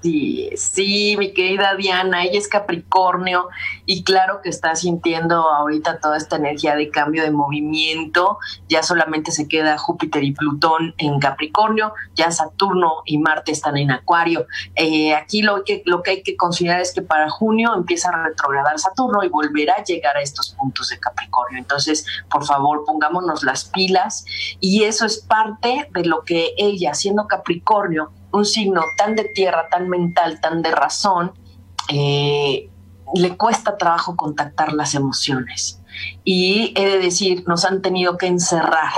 Sí, mi querida Diana, ella es Capricornio y claro que está sintiendo ahorita toda esta energía de cambio de movimiento. Ya solamente se queda Júpiter y Plutón en Capricornio, ya Saturno y Marte están en Acuario. Eh, aquí lo que, lo que hay que considerar es que para junio empieza a retrogradar Saturno y volverá a llegar a estos puntos de Capricornio. Entonces, por favor, pongámonos las pilas y eso es parte de lo que ella, siendo Capricornio, un signo tan de tierra, tan mental, tan de razón, eh, le cuesta trabajo contactar las emociones. Y he de decir, nos han tenido que encerrar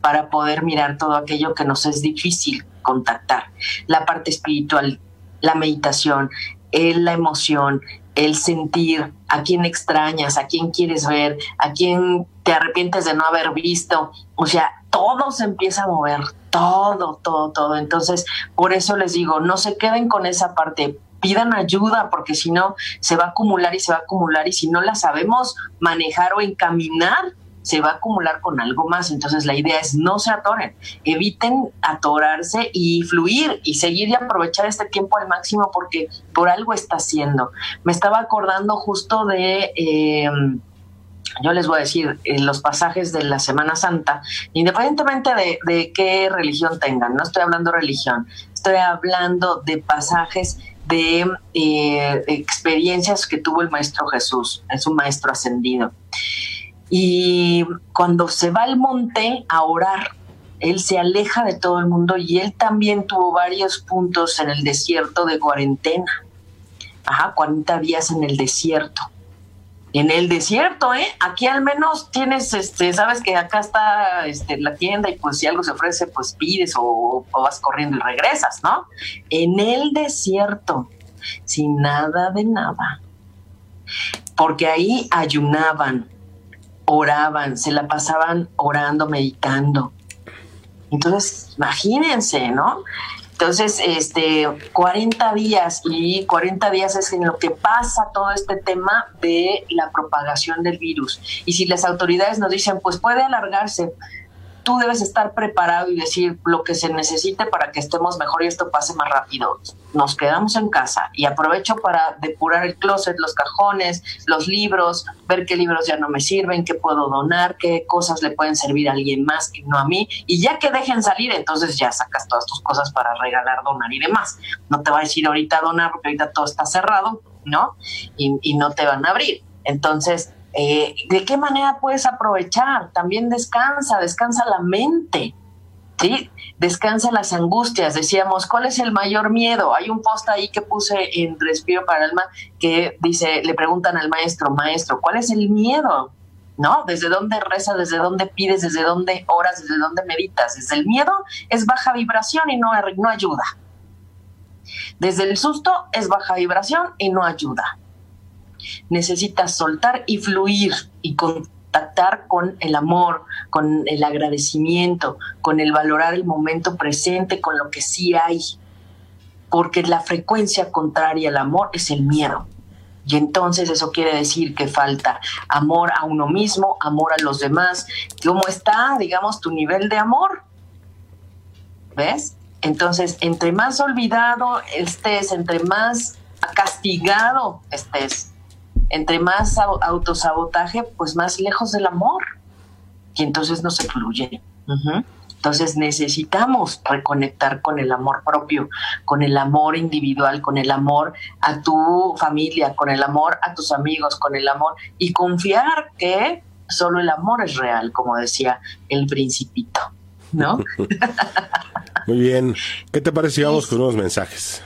para poder mirar todo aquello que nos es difícil contactar. La parte espiritual, la meditación, la emoción, el sentir, a quién extrañas, a quién quieres ver, a quién te arrepientes de no haber visto. O sea, todo se empieza a mover, todo, todo, todo. Entonces, por eso les digo, no se queden con esa parte, pidan ayuda, porque si no, se va a acumular y se va a acumular y si no la sabemos manejar o encaminar, se va a acumular con algo más. Entonces la idea es no se atoren, eviten atorarse y fluir y seguir y aprovechar este tiempo al máximo porque por algo está haciendo. Me estaba acordando justo de... Eh, yo les voy a decir en los pasajes de la Semana Santa, independientemente de, qué religión tengan, no estoy hablando de religión, estoy hablando de pasajes de eh, experiencias que tuvo el Maestro Jesús, es un Maestro ascendido. Y cuando se va al monte a orar, él se aleja de todo el mundo y él también tuvo varios puntos en el desierto de cuarentena. Ajá, 40 días en el desierto en el desierto, ¿eh? Aquí al menos tienes, este, sabes que acá está este, la tienda y pues si algo se ofrece, pues pides o, vas corriendo y regresas, ¿no? En el desierto, sin nada de nada. Porque ahí ayunaban, oraban, se la pasaban orando, meditando. Entonces, imagínense, ¿no? Entonces, este, 40 días y 40 días es en lo que pasa todo este tema de la propagación del virus. Y si las autoridades nos dicen, pues puede alargarse, tú debes estar preparado y decir lo que se necesite para que estemos mejor y esto pase más rápido. Nos quedamos en casa y aprovecho para depurar el closet, los cajones, los libros, ver qué libros ya no me sirven, qué puedo donar, qué cosas le pueden servir a alguien más y no a mí. Y ya que dejen salir, entonces ya sacas todas tus cosas para regalar, donar y demás. No te va a decir ahorita donar porque ahorita todo está cerrado, ¿no? Y, y no te van a abrir. Entonces, eh, ¿De qué manera puedes aprovechar? También descansa, descansa la mente. ¿Sí? Descansa las angustias. Decíamos, ¿cuál es el mayor miedo? Hay un post ahí que puse en Respiro para el Alma que dice, le preguntan al maestro, maestro, ¿cuál es el miedo? ¿No? ¿Desde dónde rezas? ¿Desde dónde pides? ¿Desde dónde oras? ¿Desde dónde meditas? Desde el miedo es baja vibración y no, no ayuda. Desde el susto es baja vibración y no ayuda necesitas soltar y fluir y contactar con el amor, con el agradecimiento, con el valorar el momento presente, con lo que sí hay. Porque la frecuencia contraria al amor es el miedo. Y entonces eso quiere decir que falta amor a uno mismo, amor a los demás. ¿Cómo está, digamos, tu nivel de amor? ¿Ves? Entonces, entre más olvidado estés, entre más castigado estés, entre más autosabotaje, pues más lejos del amor. y entonces no se fluye. Entonces necesitamos reconectar con el amor propio, con el amor individual, con el amor a tu familia, con el amor a tus amigos, con el amor y confiar que solo el amor es real, como decía el principito, ¿no? [LAUGHS] Muy bien. ¿Qué te parece si vamos con unos mensajes?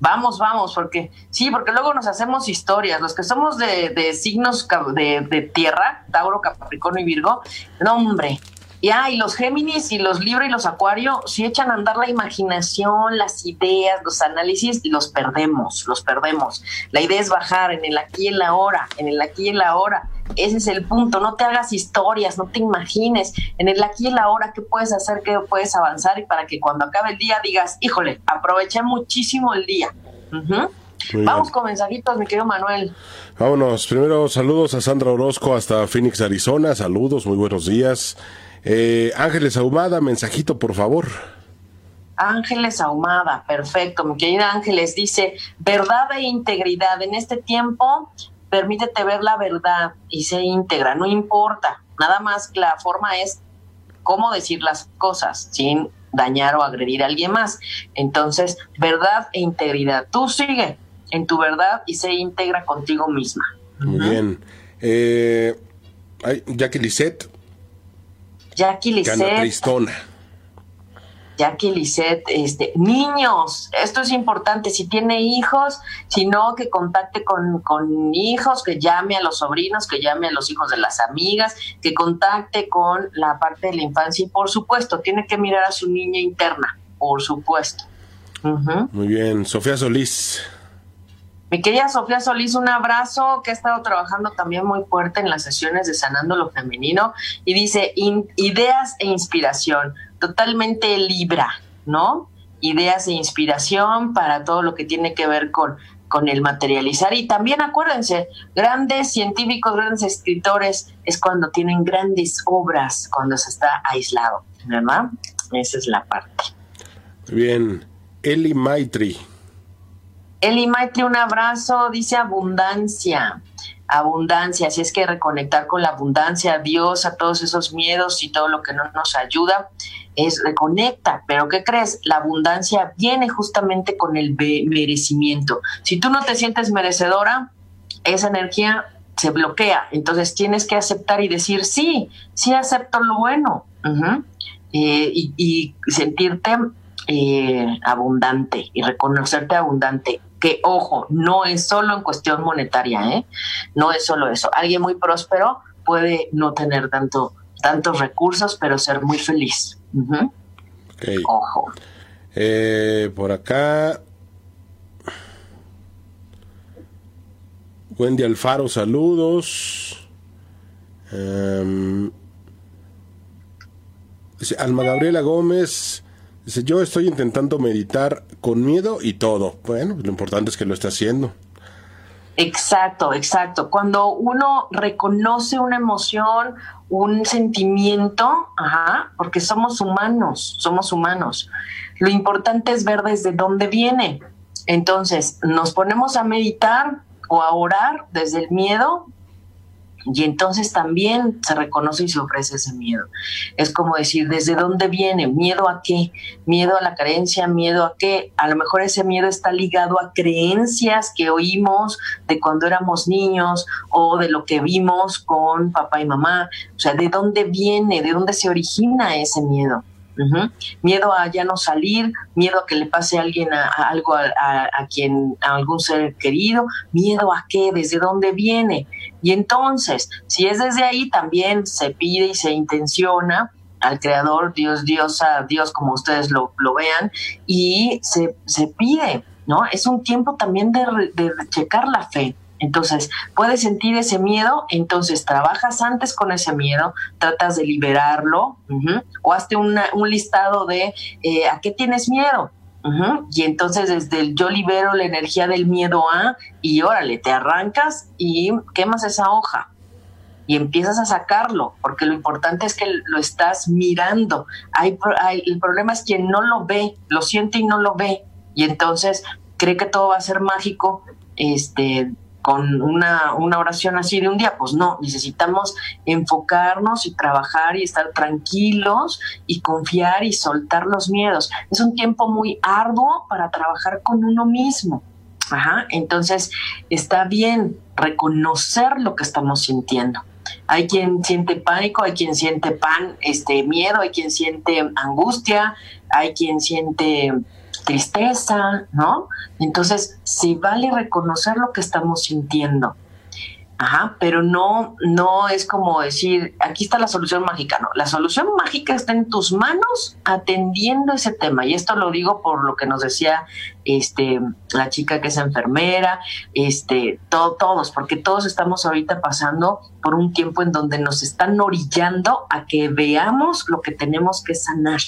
Vamos, vamos, porque sí, porque luego nos hacemos historias. Los que somos de, de signos de, de, tierra, Tauro, Capricornio y Virgo, no, hombre, ya, y los Géminis y los Libra y los Acuario, si echan a andar la imaginación, las ideas, los análisis, los perdemos, los perdemos. La idea es bajar en el aquí y en la ahora, en el aquí y en la ahora. Ese es el punto, no te hagas historias, no te imagines en el aquí y la ahora qué puedes hacer, qué puedes avanzar y para que cuando acabe el día digas, híjole, aproveché muchísimo el día. Vamos con mensajitos, mi querido Manuel. Vámonos. Primero, saludos a Sandra Orozco hasta Phoenix, Arizona. Saludos, muy buenos días. Eh, Ángeles Ahumada, mensajito, por favor. Ángeles Ahumada, perfecto. Mi querida Ángeles dice, verdad e integridad. En este tiempo, permítete ver la verdad y se íntegra, no importa. Nada más la forma es cómo decir las cosas sin dañar o agredir a alguien más. Entonces, verdad e integridad. Tú sigue en tu verdad y se integra contigo misma. Muy bien. Eh, Jackie Lisette Jackie Lisset. Jackie Lisset, este, niños, esto es importante, si tiene hijos, si no, que contacte con, con, hijos, que llame a los sobrinos, que llame a los hijos de las amigas, que contacte con la parte de la infancia y por supuesto, tiene que mirar a su niña interna, por supuesto. Muy bien, Sofía Solís. Mi querida Sofía Solís, un abrazo que ha estado trabajando también muy fuerte en las sesiones de Sanando lo Femenino y dice ideas e inspiración, totalmente libra, ¿no? Ideas e inspiración para todo lo que tiene que ver con, con el materializar. Y también acuérdense, grandes científicos, grandes escritores es cuando tienen grandes obras, cuando se está aislado, ¿verdad? Esa es la parte. Bien, Eli Maitri. Eli Maitri, un abrazo, dice abundancia, abundancia, así es que reconectar con la abundancia, Dios, a todos esos miedos y todo lo que no nos ayuda, es reconecta, pero ¿qué crees? La abundancia viene justamente con el merecimiento. Si tú no te sientes merecedora, esa energía se bloquea, entonces tienes que aceptar y decir, sí, sí acepto lo bueno, eh, y, sentirte eh, abundante y reconocerte abundante que ojo, no es solo en cuestión monetaria, ¿eh? no es solo eso. Alguien muy próspero puede no tener tanto, tantos recursos, pero ser muy feliz. Ojo. Eh, por acá. Wendy Alfaro, saludos. Um, Alma Gabriela Gómez Dice, yo estoy intentando meditar con miedo y todo. Bueno, lo importante es que lo esté haciendo. Exacto, exacto. Cuando uno reconoce una emoción, un sentimiento, ajá, porque somos humanos, somos humanos. Lo importante es ver desde dónde viene. Entonces, nos ponemos a meditar o a orar desde el miedo, y entonces también se reconoce y se ofrece ese miedo. Es como decir, ¿desde dónde viene? ¿Miedo a qué? ¿Miedo a la carencia? ¿Miedo a qué? A lo mejor ese miedo está ligado a creencias que oímos de cuando éramos niños o de lo que vimos con papá y mamá. O sea, ¿de dónde viene? ¿De dónde se origina ese miedo? Miedo a ya no salir, miedo a que le pase a alguien a, algo a, a, quien, a algún ser querido, miedo a qué, desde dónde viene. Y entonces, si es desde ahí, también se pide y se intenciona al creador, Dios, Dios, a Dios, como ustedes lo, lo vean, y se, se, pide, ¿no? Es un tiempo también de, de checar la fe. Entonces, puedes sentir ese miedo, entonces trabajas antes con ese miedo, tratas de liberarlo, o hazte un listado de eh, a qué tienes miedo, y entonces desde el yo libero la energía del miedo a y órale, te arrancas y quemas esa hoja. Y empiezas a sacarlo, porque lo importante es que lo estás mirando. Hay, el problema es quien no lo ve, lo siente y no lo ve, y entonces cree que todo va a ser mágico, este, con una, una oración así de un día. Pues no, necesitamos enfocarnos y trabajar y estar tranquilos y confiar y soltar los miedos. Es un tiempo muy arduo para trabajar con uno mismo. Ajá, entonces está bien reconocer lo que estamos sintiendo. Hay quien siente pánico, hay quien siente pan, este miedo, hay quien siente angustia, hay quien siente tristeza, ¿no? Entonces, se vale reconocer lo que estamos sintiendo. Ajá, pero no, no es como decir, aquí está la solución mágica, no. La solución mágica está en tus manos atendiendo ese tema. Y esto lo digo por lo que nos decía este, la chica que es enfermera, este, todos, porque todos estamos ahorita pasando por un tiempo en donde nos están orillando a que veamos lo que tenemos que sanar.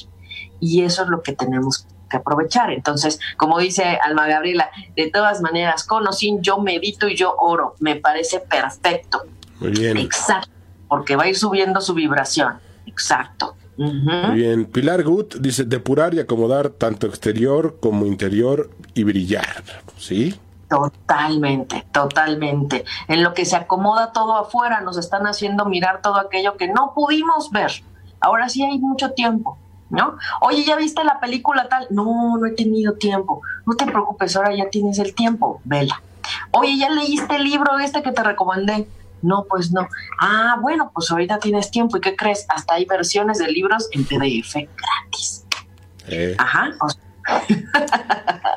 Y eso es lo que tenemos aprovechar. Entonces, como dice Alma Gabriela, de todas maneras, con o sin, yo medito y yo oro. Me parece perfecto. Muy bien. Exacto, porque va a ir subiendo su vibración. Exacto. Muy bien. Pilar Gut dice depurar y acomodar tanto exterior como interior y brillar. ¿Sí? Totalmente, totalmente. En lo que se acomoda todo afuera, nos están haciendo mirar todo aquello que no pudimos ver. Ahora sí hay mucho tiempo. ¿No? Oye, ¿ya viste la película tal? No, no he tenido tiempo. No te preocupes, ahora ya tienes el tiempo, vela. Oye, ¿ya leíste el libro este que te recomendé? No, pues no. Ah, bueno, pues ahorita tienes tiempo. ¿Y qué crees? Hasta hay versiones de libros en PDF gratis. Eh. Ajá.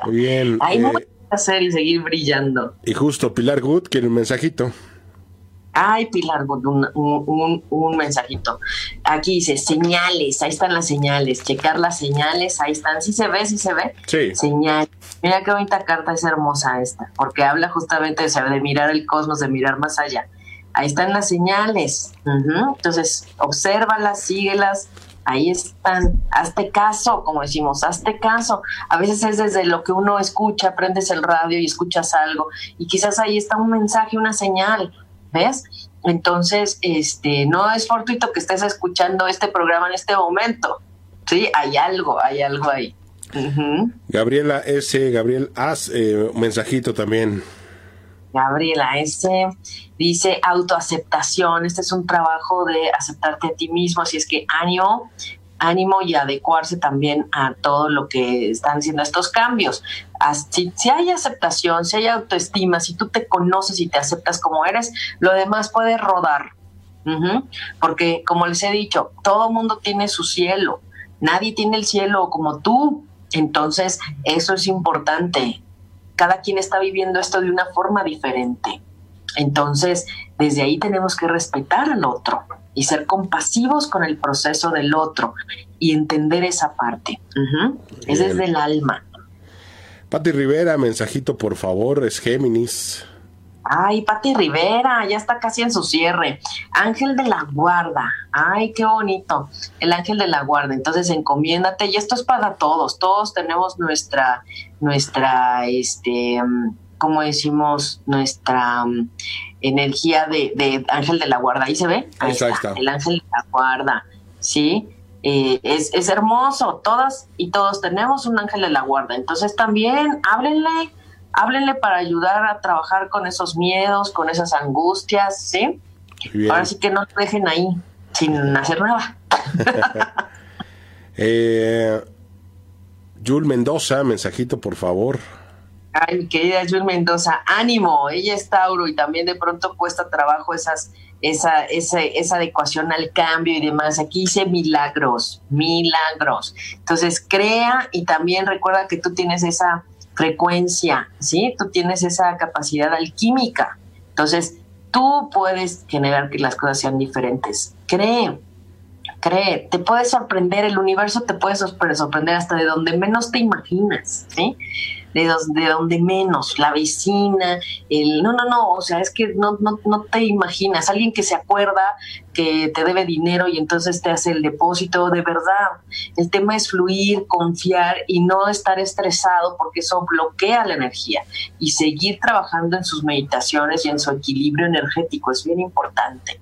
Muy bien. Hay eh, que hacer y seguir brillando. Y justo Pilar Good quiere un mensajito. Ay, Pilar, un, un, mensajito. Aquí dice señales, ahí están las señales, checar las señales, ahí están. ¿Sí se ve? ¿Sí se ve? Sí. Señal. Mira qué bonita carta, es hermosa esta, porque habla justamente de, de mirar el cosmos, de mirar más allá. Ahí están las señales. Entonces, obsérvalas, síguelas, ahí están, hazte caso, como decimos, hazte caso. A veces es desde lo que uno escucha, prendes el radio y escuchas algo, y quizás ahí está un mensaje, una señal, ¿ves? Entonces, este, no es fortuito que estés escuchando este programa en este momento. Sí, hay algo, hay algo ahí. Gabriela S. Gabriel, haz eh, un mensajito también. Gabriela S. dice autoaceptación. Este es un trabajo de aceptarte a ti mismo, así es que ánimo, ánimo y adecuarse también a todo lo que están siendo estos cambios. Si, hay aceptación, si hay autoestima, si tú te conoces y te aceptas como eres, lo demás puede rodar. Porque, como les he dicho, todo mundo tiene su cielo. Nadie tiene el cielo como tú. Entonces, eso es importante. Cada quien está viviendo esto de una forma diferente. Entonces, desde ahí tenemos que respetar al otro y ser compasivos con el proceso del otro y entender esa parte. Es desde el alma. Pati Rivera, mensajito por favor, es Géminis. Ay, Pati Rivera, ya está casi en su cierre. Ángel de la guarda. Ay, qué bonito. El ángel de la guarda. Entonces, encomiéndate. Y esto es para todos. Todos tenemos nuestra, nuestra, este, mm, como decimos, nuestra mm, energía de, ángel de la guarda. Ahí se ve. Ahí está. El ángel de la guarda. Sí. Eh, es, es, hermoso, todas y todos tenemos un ángel de la guarda, entonces también háblenle, háblenle para ayudar a trabajar con esos miedos, con esas angustias, ¿sí? Ahora sí que no lo dejen ahí sin hacer nada. [LAUGHS] eh, Jul Mendoza, mensajito por favor. Ay, mi querida Jul Mendoza, ánimo, ella es Tauro y también de pronto cuesta trabajo esas esa, esa, esa adecuación al cambio y demás. Aquí dice milagros, milagros. Entonces crea y también recuerda que tú tienes esa frecuencia, ¿sí? Tú tienes esa capacidad alquímica. Entonces tú puedes generar que las cosas sean diferentes. Cree, cree, te puede sorprender, el universo te puede sorprender hasta de donde menos te imaginas, ¿sí? De, donde menos, la vecina, el, no, no, no, o sea, es que no, no, no te imaginas, alguien que se acuerda que te debe dinero y entonces te hace el depósito, de verdad, el tema es fluir, confiar y no estar estresado porque eso bloquea la energía y seguir trabajando en sus meditaciones y en su equilibrio energético es bien importante.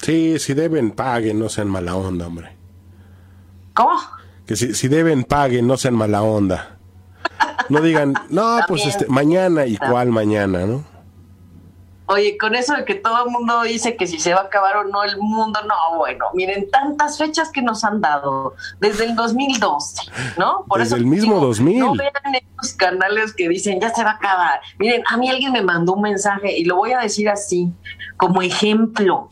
Sí, si deben, paguen, no sean mala onda, hombre. ¿Cómo? Que si, si deben, paguen, no sean mala onda. No digan, no, pues este, mañana y cuál mañana, ¿no? Oye, con eso de que todo el mundo dice que si se va a acabar o no el mundo, no, bueno, miren, tantas fechas que nos han dado desde el 2012, ¿no? Por desde el mismo 2000. No vean esos canales que dicen ya se va a acabar. Miren, a mí alguien me mandó un mensaje y lo voy a decir así, como ejemplo.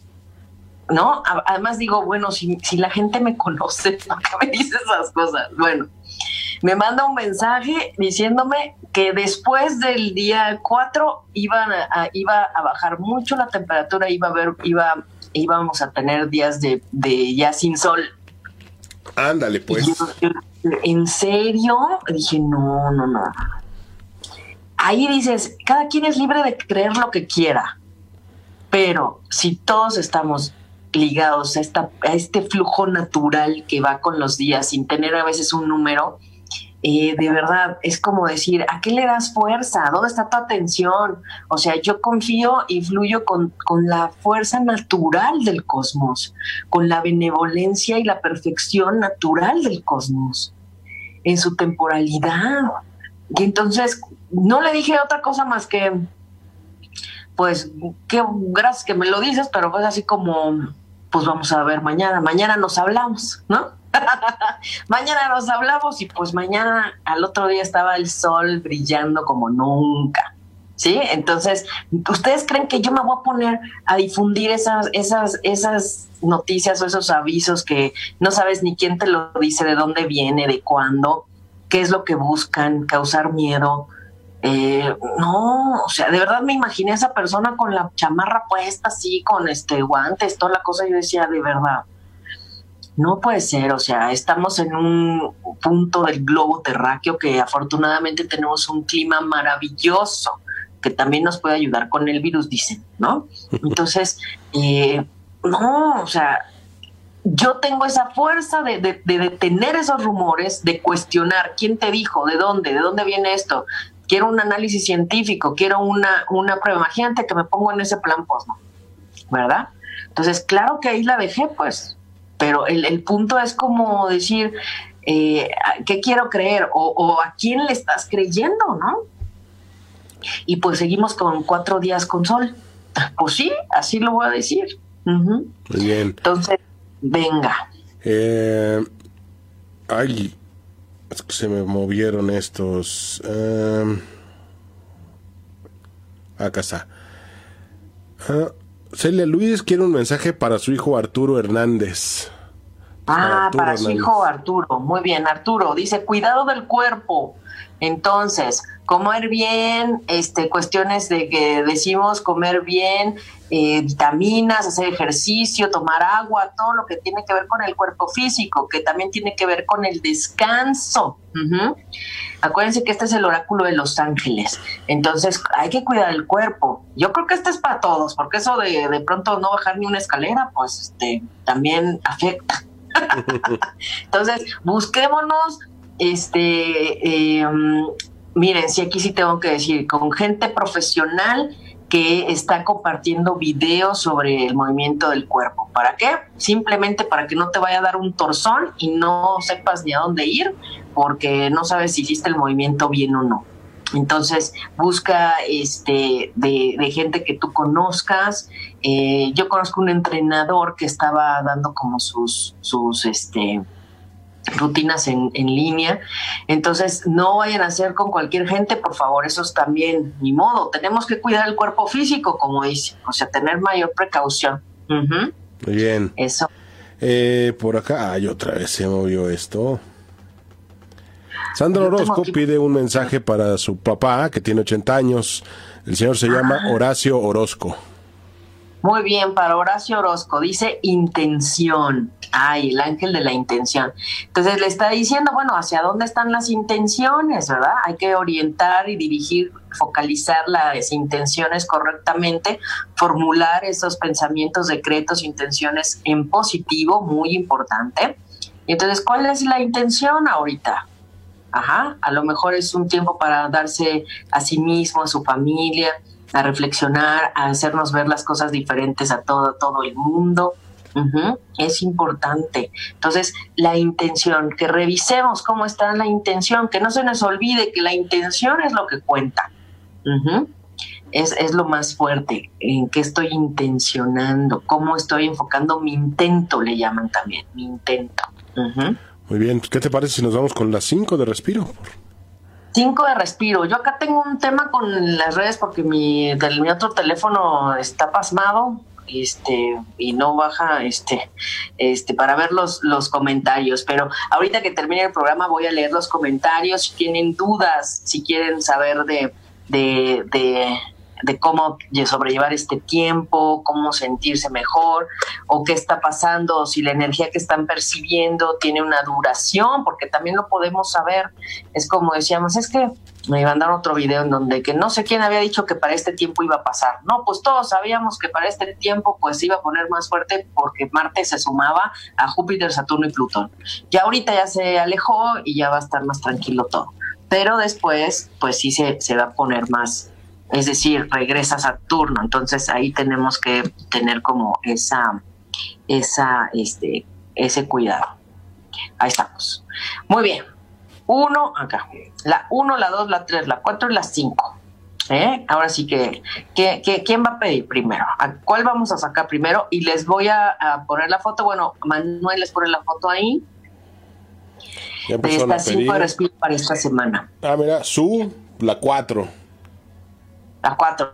¿No? Además digo, bueno, si, si la gente me conoce, [LAUGHS] ¿por qué me dice esas cosas? Bueno, me manda un mensaje diciéndome que después del día 4 iban a, iba a bajar mucho la temperatura, iba a ver, iba, íbamos a tener días de, ya sin sol. Ándale, pues. ¿En serio? Dije, no, no, no. Ahí dices, cada quien es libre de creer lo que quiera, pero si todos estamos ligados a, esta, a este flujo natural que va con los días sin tener a veces un número, eh, de verdad, es como decir, ¿a qué le das fuerza? ¿Dónde está tu atención? O sea, yo confío y fluyo con, con la fuerza natural del cosmos, con la benevolencia y la perfección natural del cosmos, en su temporalidad. Y entonces, no le dije otra cosa más que, pues, qué gracias que me lo dices, pero pues así como, pues vamos a ver mañana, mañana nos hablamos, ¿no? [LAUGHS] mañana nos hablamos y pues mañana al otro día estaba el sol brillando como nunca. ¿Sí? Entonces, ¿ustedes creen que yo me voy a poner a difundir esas, esas, esas noticias o esos avisos que no sabes ni quién te lo dice, de dónde viene, de cuándo, qué es lo que buscan, causar miedo? Eh, no, o sea, de verdad me imaginé a esa persona con la chamarra puesta así, con este guantes, toda la cosa, yo decía, de verdad, no puede ser, o sea, estamos en un punto del globo terráqueo que afortunadamente tenemos un clima maravilloso que también nos puede ayudar con el virus, dicen, ¿no? [LAUGHS] Entonces, eh, no, o sea, yo tengo esa fuerza de, de, detener esos rumores, de cuestionar quién te dijo, de dónde, de dónde viene esto. Quiero un análisis científico, quiero una, una prueba. Imagínate que me pongo en ese plan, no, ¿verdad? Entonces, claro que ahí la dejé, pues, pero el, punto es como decir, eh, ¿qué quiero creer? O, a quién le estás creyendo, ¿no? Y pues seguimos con cuatro días con sol. Pues sí, así lo voy a decir. Muy bien. Entonces, venga. Eh, ay, es que se me movieron estos. Eh, acá está. Ah, Celia Luis quiere un mensaje para su hijo Arturo Hernández. Ah, para, su hijo Arturo. Muy bien, Arturo. Dice, cuidado del cuerpo. Entonces, comer bien, este, cuestiones de que decimos comer bien, eh, vitaminas, hacer ejercicio, tomar agua, todo lo que tiene que ver con el cuerpo físico, que también tiene que ver con el descanso. Acuérdense que este es el oráculo de los ángeles, entonces hay que cuidar el cuerpo. Yo creo que este es para todos, porque eso de, de pronto no bajar ni una escalera, pues este, también afecta. [LAUGHS] entonces, busquémonos, este, em, miren, si aquí sí tengo que decir, con gente profesional que está compartiendo videos sobre el movimiento del cuerpo. ¿Para qué? Simplemente para que no te vaya a dar un torzón y no sepas ni a dónde ir porque no sabes si hiciste el movimiento bien o no. Entonces, busca este, de, gente que tú conozcas. Eh, yo conozco un entrenador que estaba dando como sus, sus este, rutinas en, en, línea. Entonces, no vayan a hacer con cualquier gente, por favor, eso es también ni modo. Tenemos que cuidar el cuerpo físico, como dice, o sea, tener mayor precaución. Muy bien. Eso. Eh, por acá, ay, otra vez se movió esto. Sandra Orozco pide un mensaje para su papá, que tiene 80 años. El señor se llama. Horacio Orozco. Muy bien, para Horacio Orozco dice intención. Ay, el ángel de la intención. Entonces le está diciendo, bueno, hacia dónde están las intenciones, ¿verdad? Hay que orientar y dirigir, focalizar las intenciones correctamente, formular esos pensamientos, decretos, intenciones en positivo, muy importante. Y entonces, ¿cuál es la intención ahorita? Ajá, a lo mejor es un tiempo para darse a sí mismo, a su familia, a reflexionar, a hacernos ver las cosas diferentes a todo, todo el mundo. Es importante. Entonces, la intención, que revisemos cómo está la intención, que no se nos olvide que la intención es lo que cuenta. es, es lo más fuerte, en qué estoy intencionando, cómo estoy enfocando mi intento, le llaman también, mi intento. Muy bien, ¿qué te parece si nos vamos con las 5 de respiro? 5 de respiro. Yo acá tengo un tema con las redes porque mi, del, mi otro teléfono está pasmado este y no baja este este para ver los, los comentarios. Pero ahorita que termine el programa voy a leer los comentarios. Si tienen dudas si quieren saber de, de de cómo sobrellevar este tiempo, cómo sentirse mejor o qué está pasando, si la energía que están percibiendo tiene una duración, porque también lo podemos saber. Es como decíamos, es que me mandaron otro video en donde que no sé quién había dicho que para este tiempo iba a pasar. No, pues todos sabíamos que para este tiempo pues iba a poner más fuerte porque Marte se sumaba a Júpiter, Saturno y Plutón. Ya ahorita ya se alejó y ya va a estar más tranquilo todo. Pero después pues sí se, se va a poner más, es decir, regresa Saturno, entonces ahí tenemos que tener como esa, esa, este, ese cuidado. Ahí estamos. Muy bien. Uno, acá. La uno, la dos, la tres, la cuatro y la cinco. ¿Eh? Ahora sí que, ¿quién va a pedir primero? ¿A cuál vamos a sacar primero? Y les voy a, poner la foto. Bueno, Manuel les pone la foto ahí. de estas cinco para esta semana. Ah, mira, su, la cuatro. La cuatro.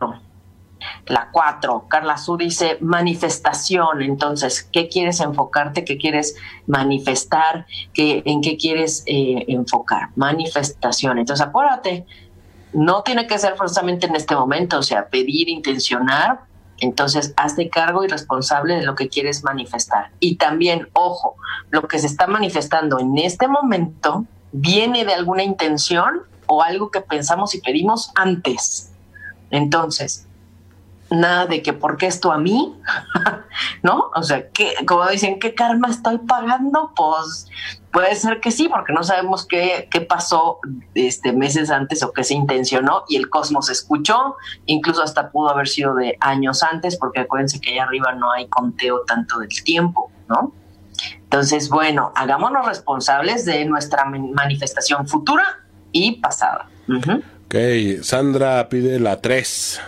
La cuatro. Carla Su dice manifestación. Entonces, ¿qué quieres enfocarte? ¿Qué quieres manifestar? ¿Qué, ¿En qué quieres eh, enfocar? Manifestación. Entonces, acuérdate, no tiene que ser forzosamente en este momento, o sea, pedir, intencionar. Entonces, hazte cargo y responsable de lo que quieres manifestar. Y también, ojo, lo que se está manifestando en este momento viene de alguna intención o algo que pensamos y pedimos antes. Entonces, nada de que por qué esto a mí, [LAUGHS] ¿no? O sea, que como dicen, ¿qué karma estoy pagando? Pues puede ser que sí, porque no sabemos qué, qué pasó este, meses antes o qué se intencionó y el cosmos escuchó, incluso hasta pudo haber sido de años antes, porque acuérdense que allá arriba no hay conteo tanto del tiempo, ¿no? Entonces, bueno, hagámonos responsables de nuestra manifestación futura y pasada. Ok, Sandra pide la 3.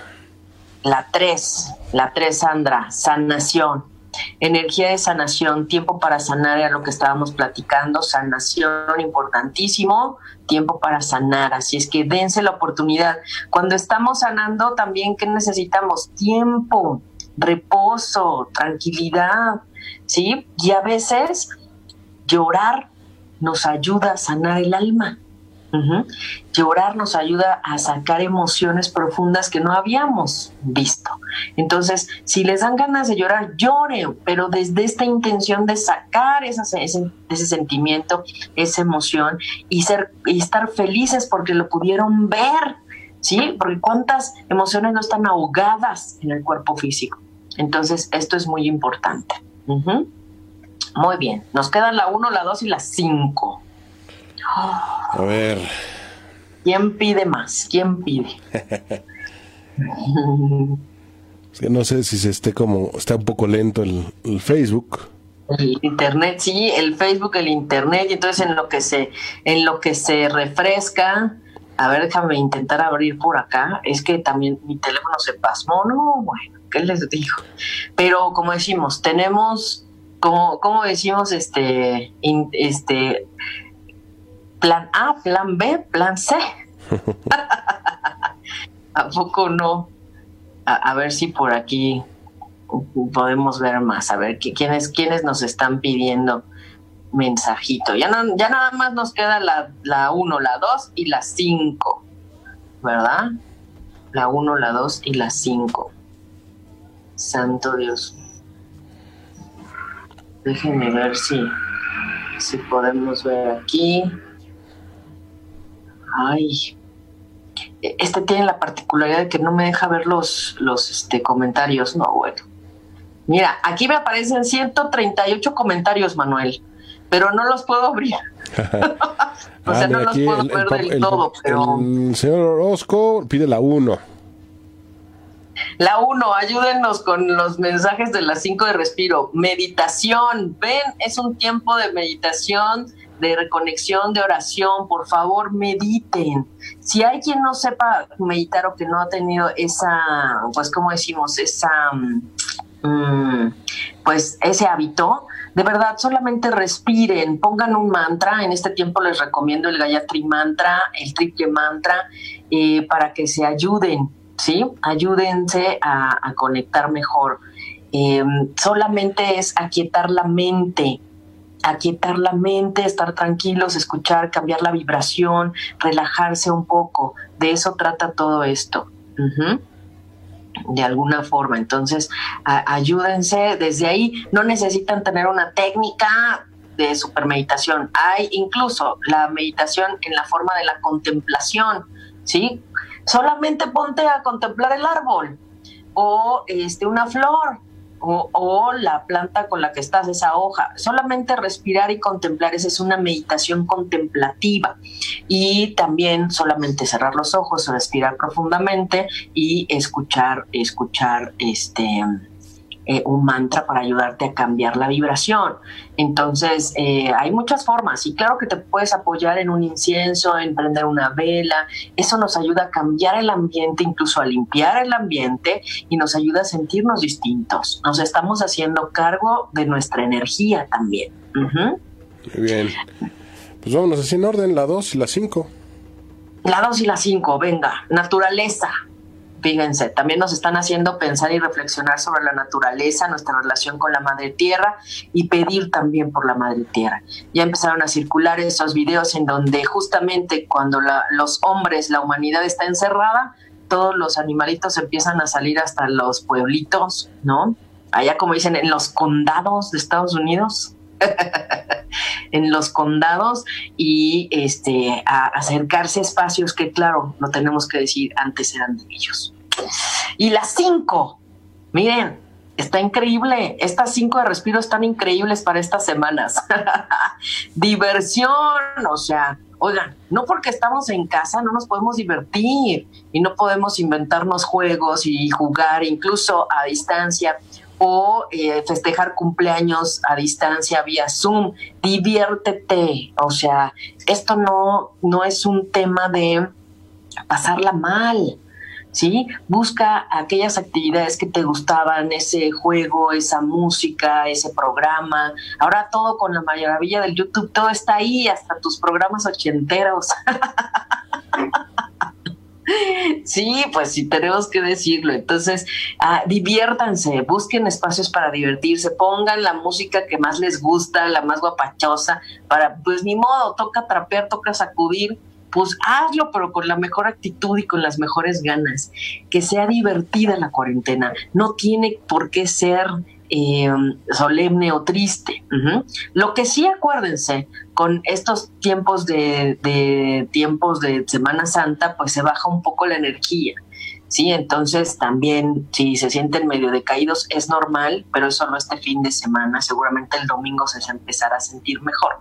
La 3, la 3, Sandra, sanación. Energía de sanación, tiempo para sanar, era lo que estábamos platicando, sanación importantísimo, tiempo para sanar, así es que dense la oportunidad. Cuando estamos sanando, también, ¿qué necesitamos? Tiempo, reposo, tranquilidad, ¿sí? Y a veces llorar nos ayuda a sanar el alma. Llorar nos ayuda a sacar emociones profundas que no habíamos visto. Entonces, si les dan ganas de llorar, lloren, pero desde esta intención de sacar ese, sentimiento, esa emoción y, ser, y estar felices porque lo pudieron ver, ¿sí? Porque cuántas emociones no están ahogadas en el cuerpo físico. Entonces, esto es muy importante. Muy bien, nos quedan la 1, la 2 y la 5. A ver. ¿Quién pide más? ¿Quién pide? no sé si se esté como, está un poco lento el, Facebook. El internet, sí, el Facebook, el internet, y entonces en lo que se, en lo que se refresca, a ver, déjame intentar abrir por acá. Es que también mi teléfono se pasmó, no, bueno, ¿qué les digo? Pero como decimos, tenemos, como, como decimos, este, este, plan A, plan B, plan C. [LAUGHS] ¿A poco no? A, ver si por aquí podemos ver más, a ver quiénes, quiénes nos están pidiendo mensajito. Ya, no, ya nada más nos queda la, la 1, la 2 y la 5, ¿verdad? La 1, la 2 y la 5. Santo Dios. Déjenme ver si, si podemos ver aquí. Ay, este tiene la particularidad de que no me deja ver los, los este, comentarios. No, bueno. Mira, aquí me aparecen 138 comentarios, Manuel, pero no los puedo abrir. [LAUGHS] o sea, ah, no los puedo ver del todo, pero... El señor Orozco pide la 1. La 1, ayúdenos con los mensajes de las 5 de respiro. Meditación, ven, es un tiempo de meditación, de reconexión, de oración, por favor, mediten. Si hay quien no sepa meditar o que no ha tenido esa, pues, como decimos, esa, mm, pues, ese hábito, de verdad, solamente respiren, pongan un mantra. En este tiempo les recomiendo el Gayatri Mantra, el triple mantra, eh, para que se ayuden, ¿sí? Ayúdense a, conectar mejor. Em, solamente es aquietar la mente, aquietar la mente, estar tranquilos, escuchar, cambiar la vibración, relajarse un poco. De eso trata todo esto de alguna forma. Entonces, ayúdense desde ahí. No necesitan tener una técnica de supermeditación. Hay incluso la meditación en la forma de la contemplación, ¿sí? Solamente ponte a contemplar el árbol o este, una flor o, la planta con la que estás, esa hoja. Solamente respirar y contemplar, esa es una meditación contemplativa. Y también solamente cerrar los ojos, respirar profundamente y escuchar, escuchar este eh, un mantra para ayudarte a cambiar la vibración. Entonces, eh, hay muchas formas y claro que te puedes apoyar en un incienso, en prender una vela. Eso nos ayuda a cambiar el ambiente, incluso a limpiar el ambiente y nos ayuda a sentirnos distintos. Nos estamos haciendo cargo de nuestra energía también. Muy bien. Pues vámonos así en orden, la 2 y la 5. La 2 y la 5, venga, naturaleza. Fíjense, también nos están haciendo pensar y reflexionar sobre la naturaleza, nuestra relación con la madre tierra y pedir también por la madre tierra. Ya empezaron a circular esos videos en donde justamente cuando los hombres, la humanidad está encerrada, todos los animalitos empiezan a salir hasta los pueblitos, ¿no? Allá como dicen, en los condados de Estados Unidos. [LAUGHS] en los condados y este acercarse a espacios que claro, no tenemos que decir antes eran de ellos. Y las cinco, miren, está increíble. Estas cinco de respiro están increíbles para estas semanas. [LAUGHS] Diversión, o sea, oigan, no porque estamos en casa no nos podemos divertir y no podemos inventarnos juegos y jugar incluso a distancia o eh, festejar cumpleaños a distancia vía Zoom. Diviértete, o sea, esto no, no es un tema de pasarla mal ¿sí? Busca aquellas actividades que te gustaban, ese juego, esa música, ese programa. Ahora todo con la maravilla del YouTube, todo está ahí, hasta tus programas ochenteros. [LAUGHS] Sí, pues sí, tenemos que decirlo. Entonces, ah, diviértanse, busquen espacios para divertirse, pongan la música que más les gusta, la más guapachosa, para, pues ni modo, toca trapear, toca sacudir, pues hazlo, pero con la mejor actitud y con las mejores ganas. Que sea divertida la cuarentena. No tiene por qué ser eh, solemne o triste. Lo que sí acuérdense, con estos tiempos de, tiempos de Semana Santa, pues se baja un poco la energía. Sí, entonces también si se sienten medio decaídos es normal, pero eso no este fin de semana, seguramente el domingo se empezará a sentir mejor.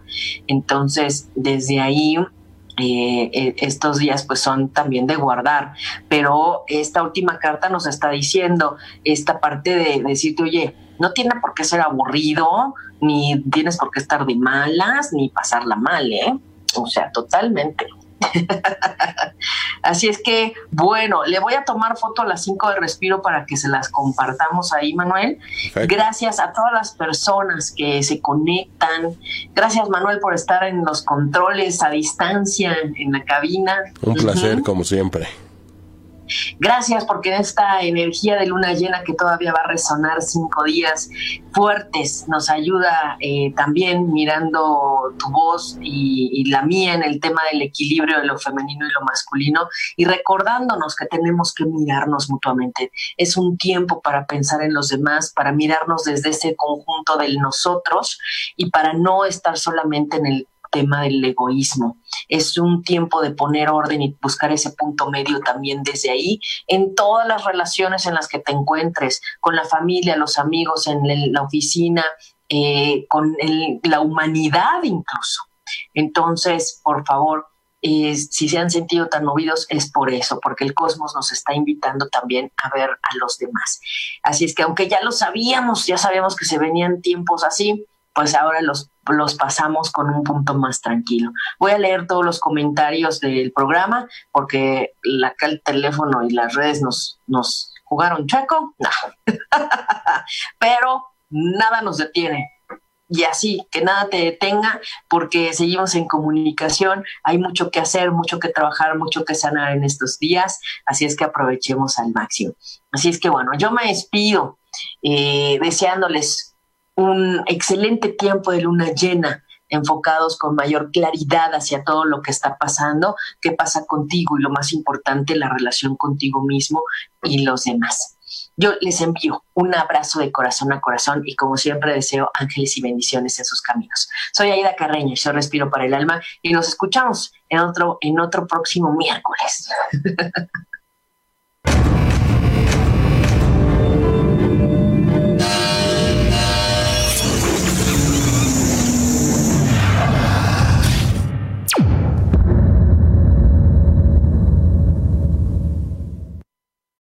Entonces, desde ahí eh, eh, estos días pues son también de guardar, pero esta última carta nos está diciendo esta parte de, decirte, oye, no tiene por qué ser aburrido, ni tienes por qué estar de malas, ni pasarla mal, ¿eh? O sea, totalmente. [LAUGHS] Así es que, bueno, le voy a tomar foto a las 5 de respiro para que se las compartamos ahí, Manuel. Gracias a todas las personas que se conectan. Gracias, Manuel, por estar en los controles a distancia en la cabina. Un placer, como siempre. Gracias porque esta energía de luna llena que todavía va a resonar cinco días fuertes nos ayuda eh, también mirando tu voz y, la mía en el tema del equilibrio de lo femenino y lo masculino y recordándonos que tenemos que mirarnos mutuamente. Es un tiempo para pensar en los demás, para mirarnos desde ese conjunto del nosotros y para no estar solamente en el tema del egoísmo. Es un tiempo de poner orden y buscar ese punto medio también desde ahí, en todas las relaciones en las que te encuentres, con la familia, los amigos, en la oficina, eh, con la humanidad incluso. Entonces, por favor, si se han sentido tan movidos es por eso, porque el cosmos nos está invitando también a ver a los demás. Así es que aunque ya lo sabíamos, ya sabíamos que se venían tiempos así, pues ahora los, los pasamos con un punto más tranquilo. Voy a leer todos los comentarios del programa porque la, el teléfono y las redes nos, nos jugaron chueco, no. [LAUGHS] pero nada nos detiene y así, que nada te detenga porque seguimos en comunicación, hay mucho que hacer, mucho que trabajar, mucho que sanar en estos días, así es que aprovechemos al máximo. Así es que bueno, yo me despido eh, deseándoles un excelente tiempo de luna llena enfocados con mayor claridad hacia todo lo que está pasando, qué pasa contigo y lo más importante, la relación contigo mismo y los demás. Yo les envío un abrazo de corazón a corazón y como siempre deseo ángeles y bendiciones en sus caminos. Soy Aida Carreña y yo respiro para el alma y nos escuchamos en otro, en otro próximo miércoles. [LAUGHS]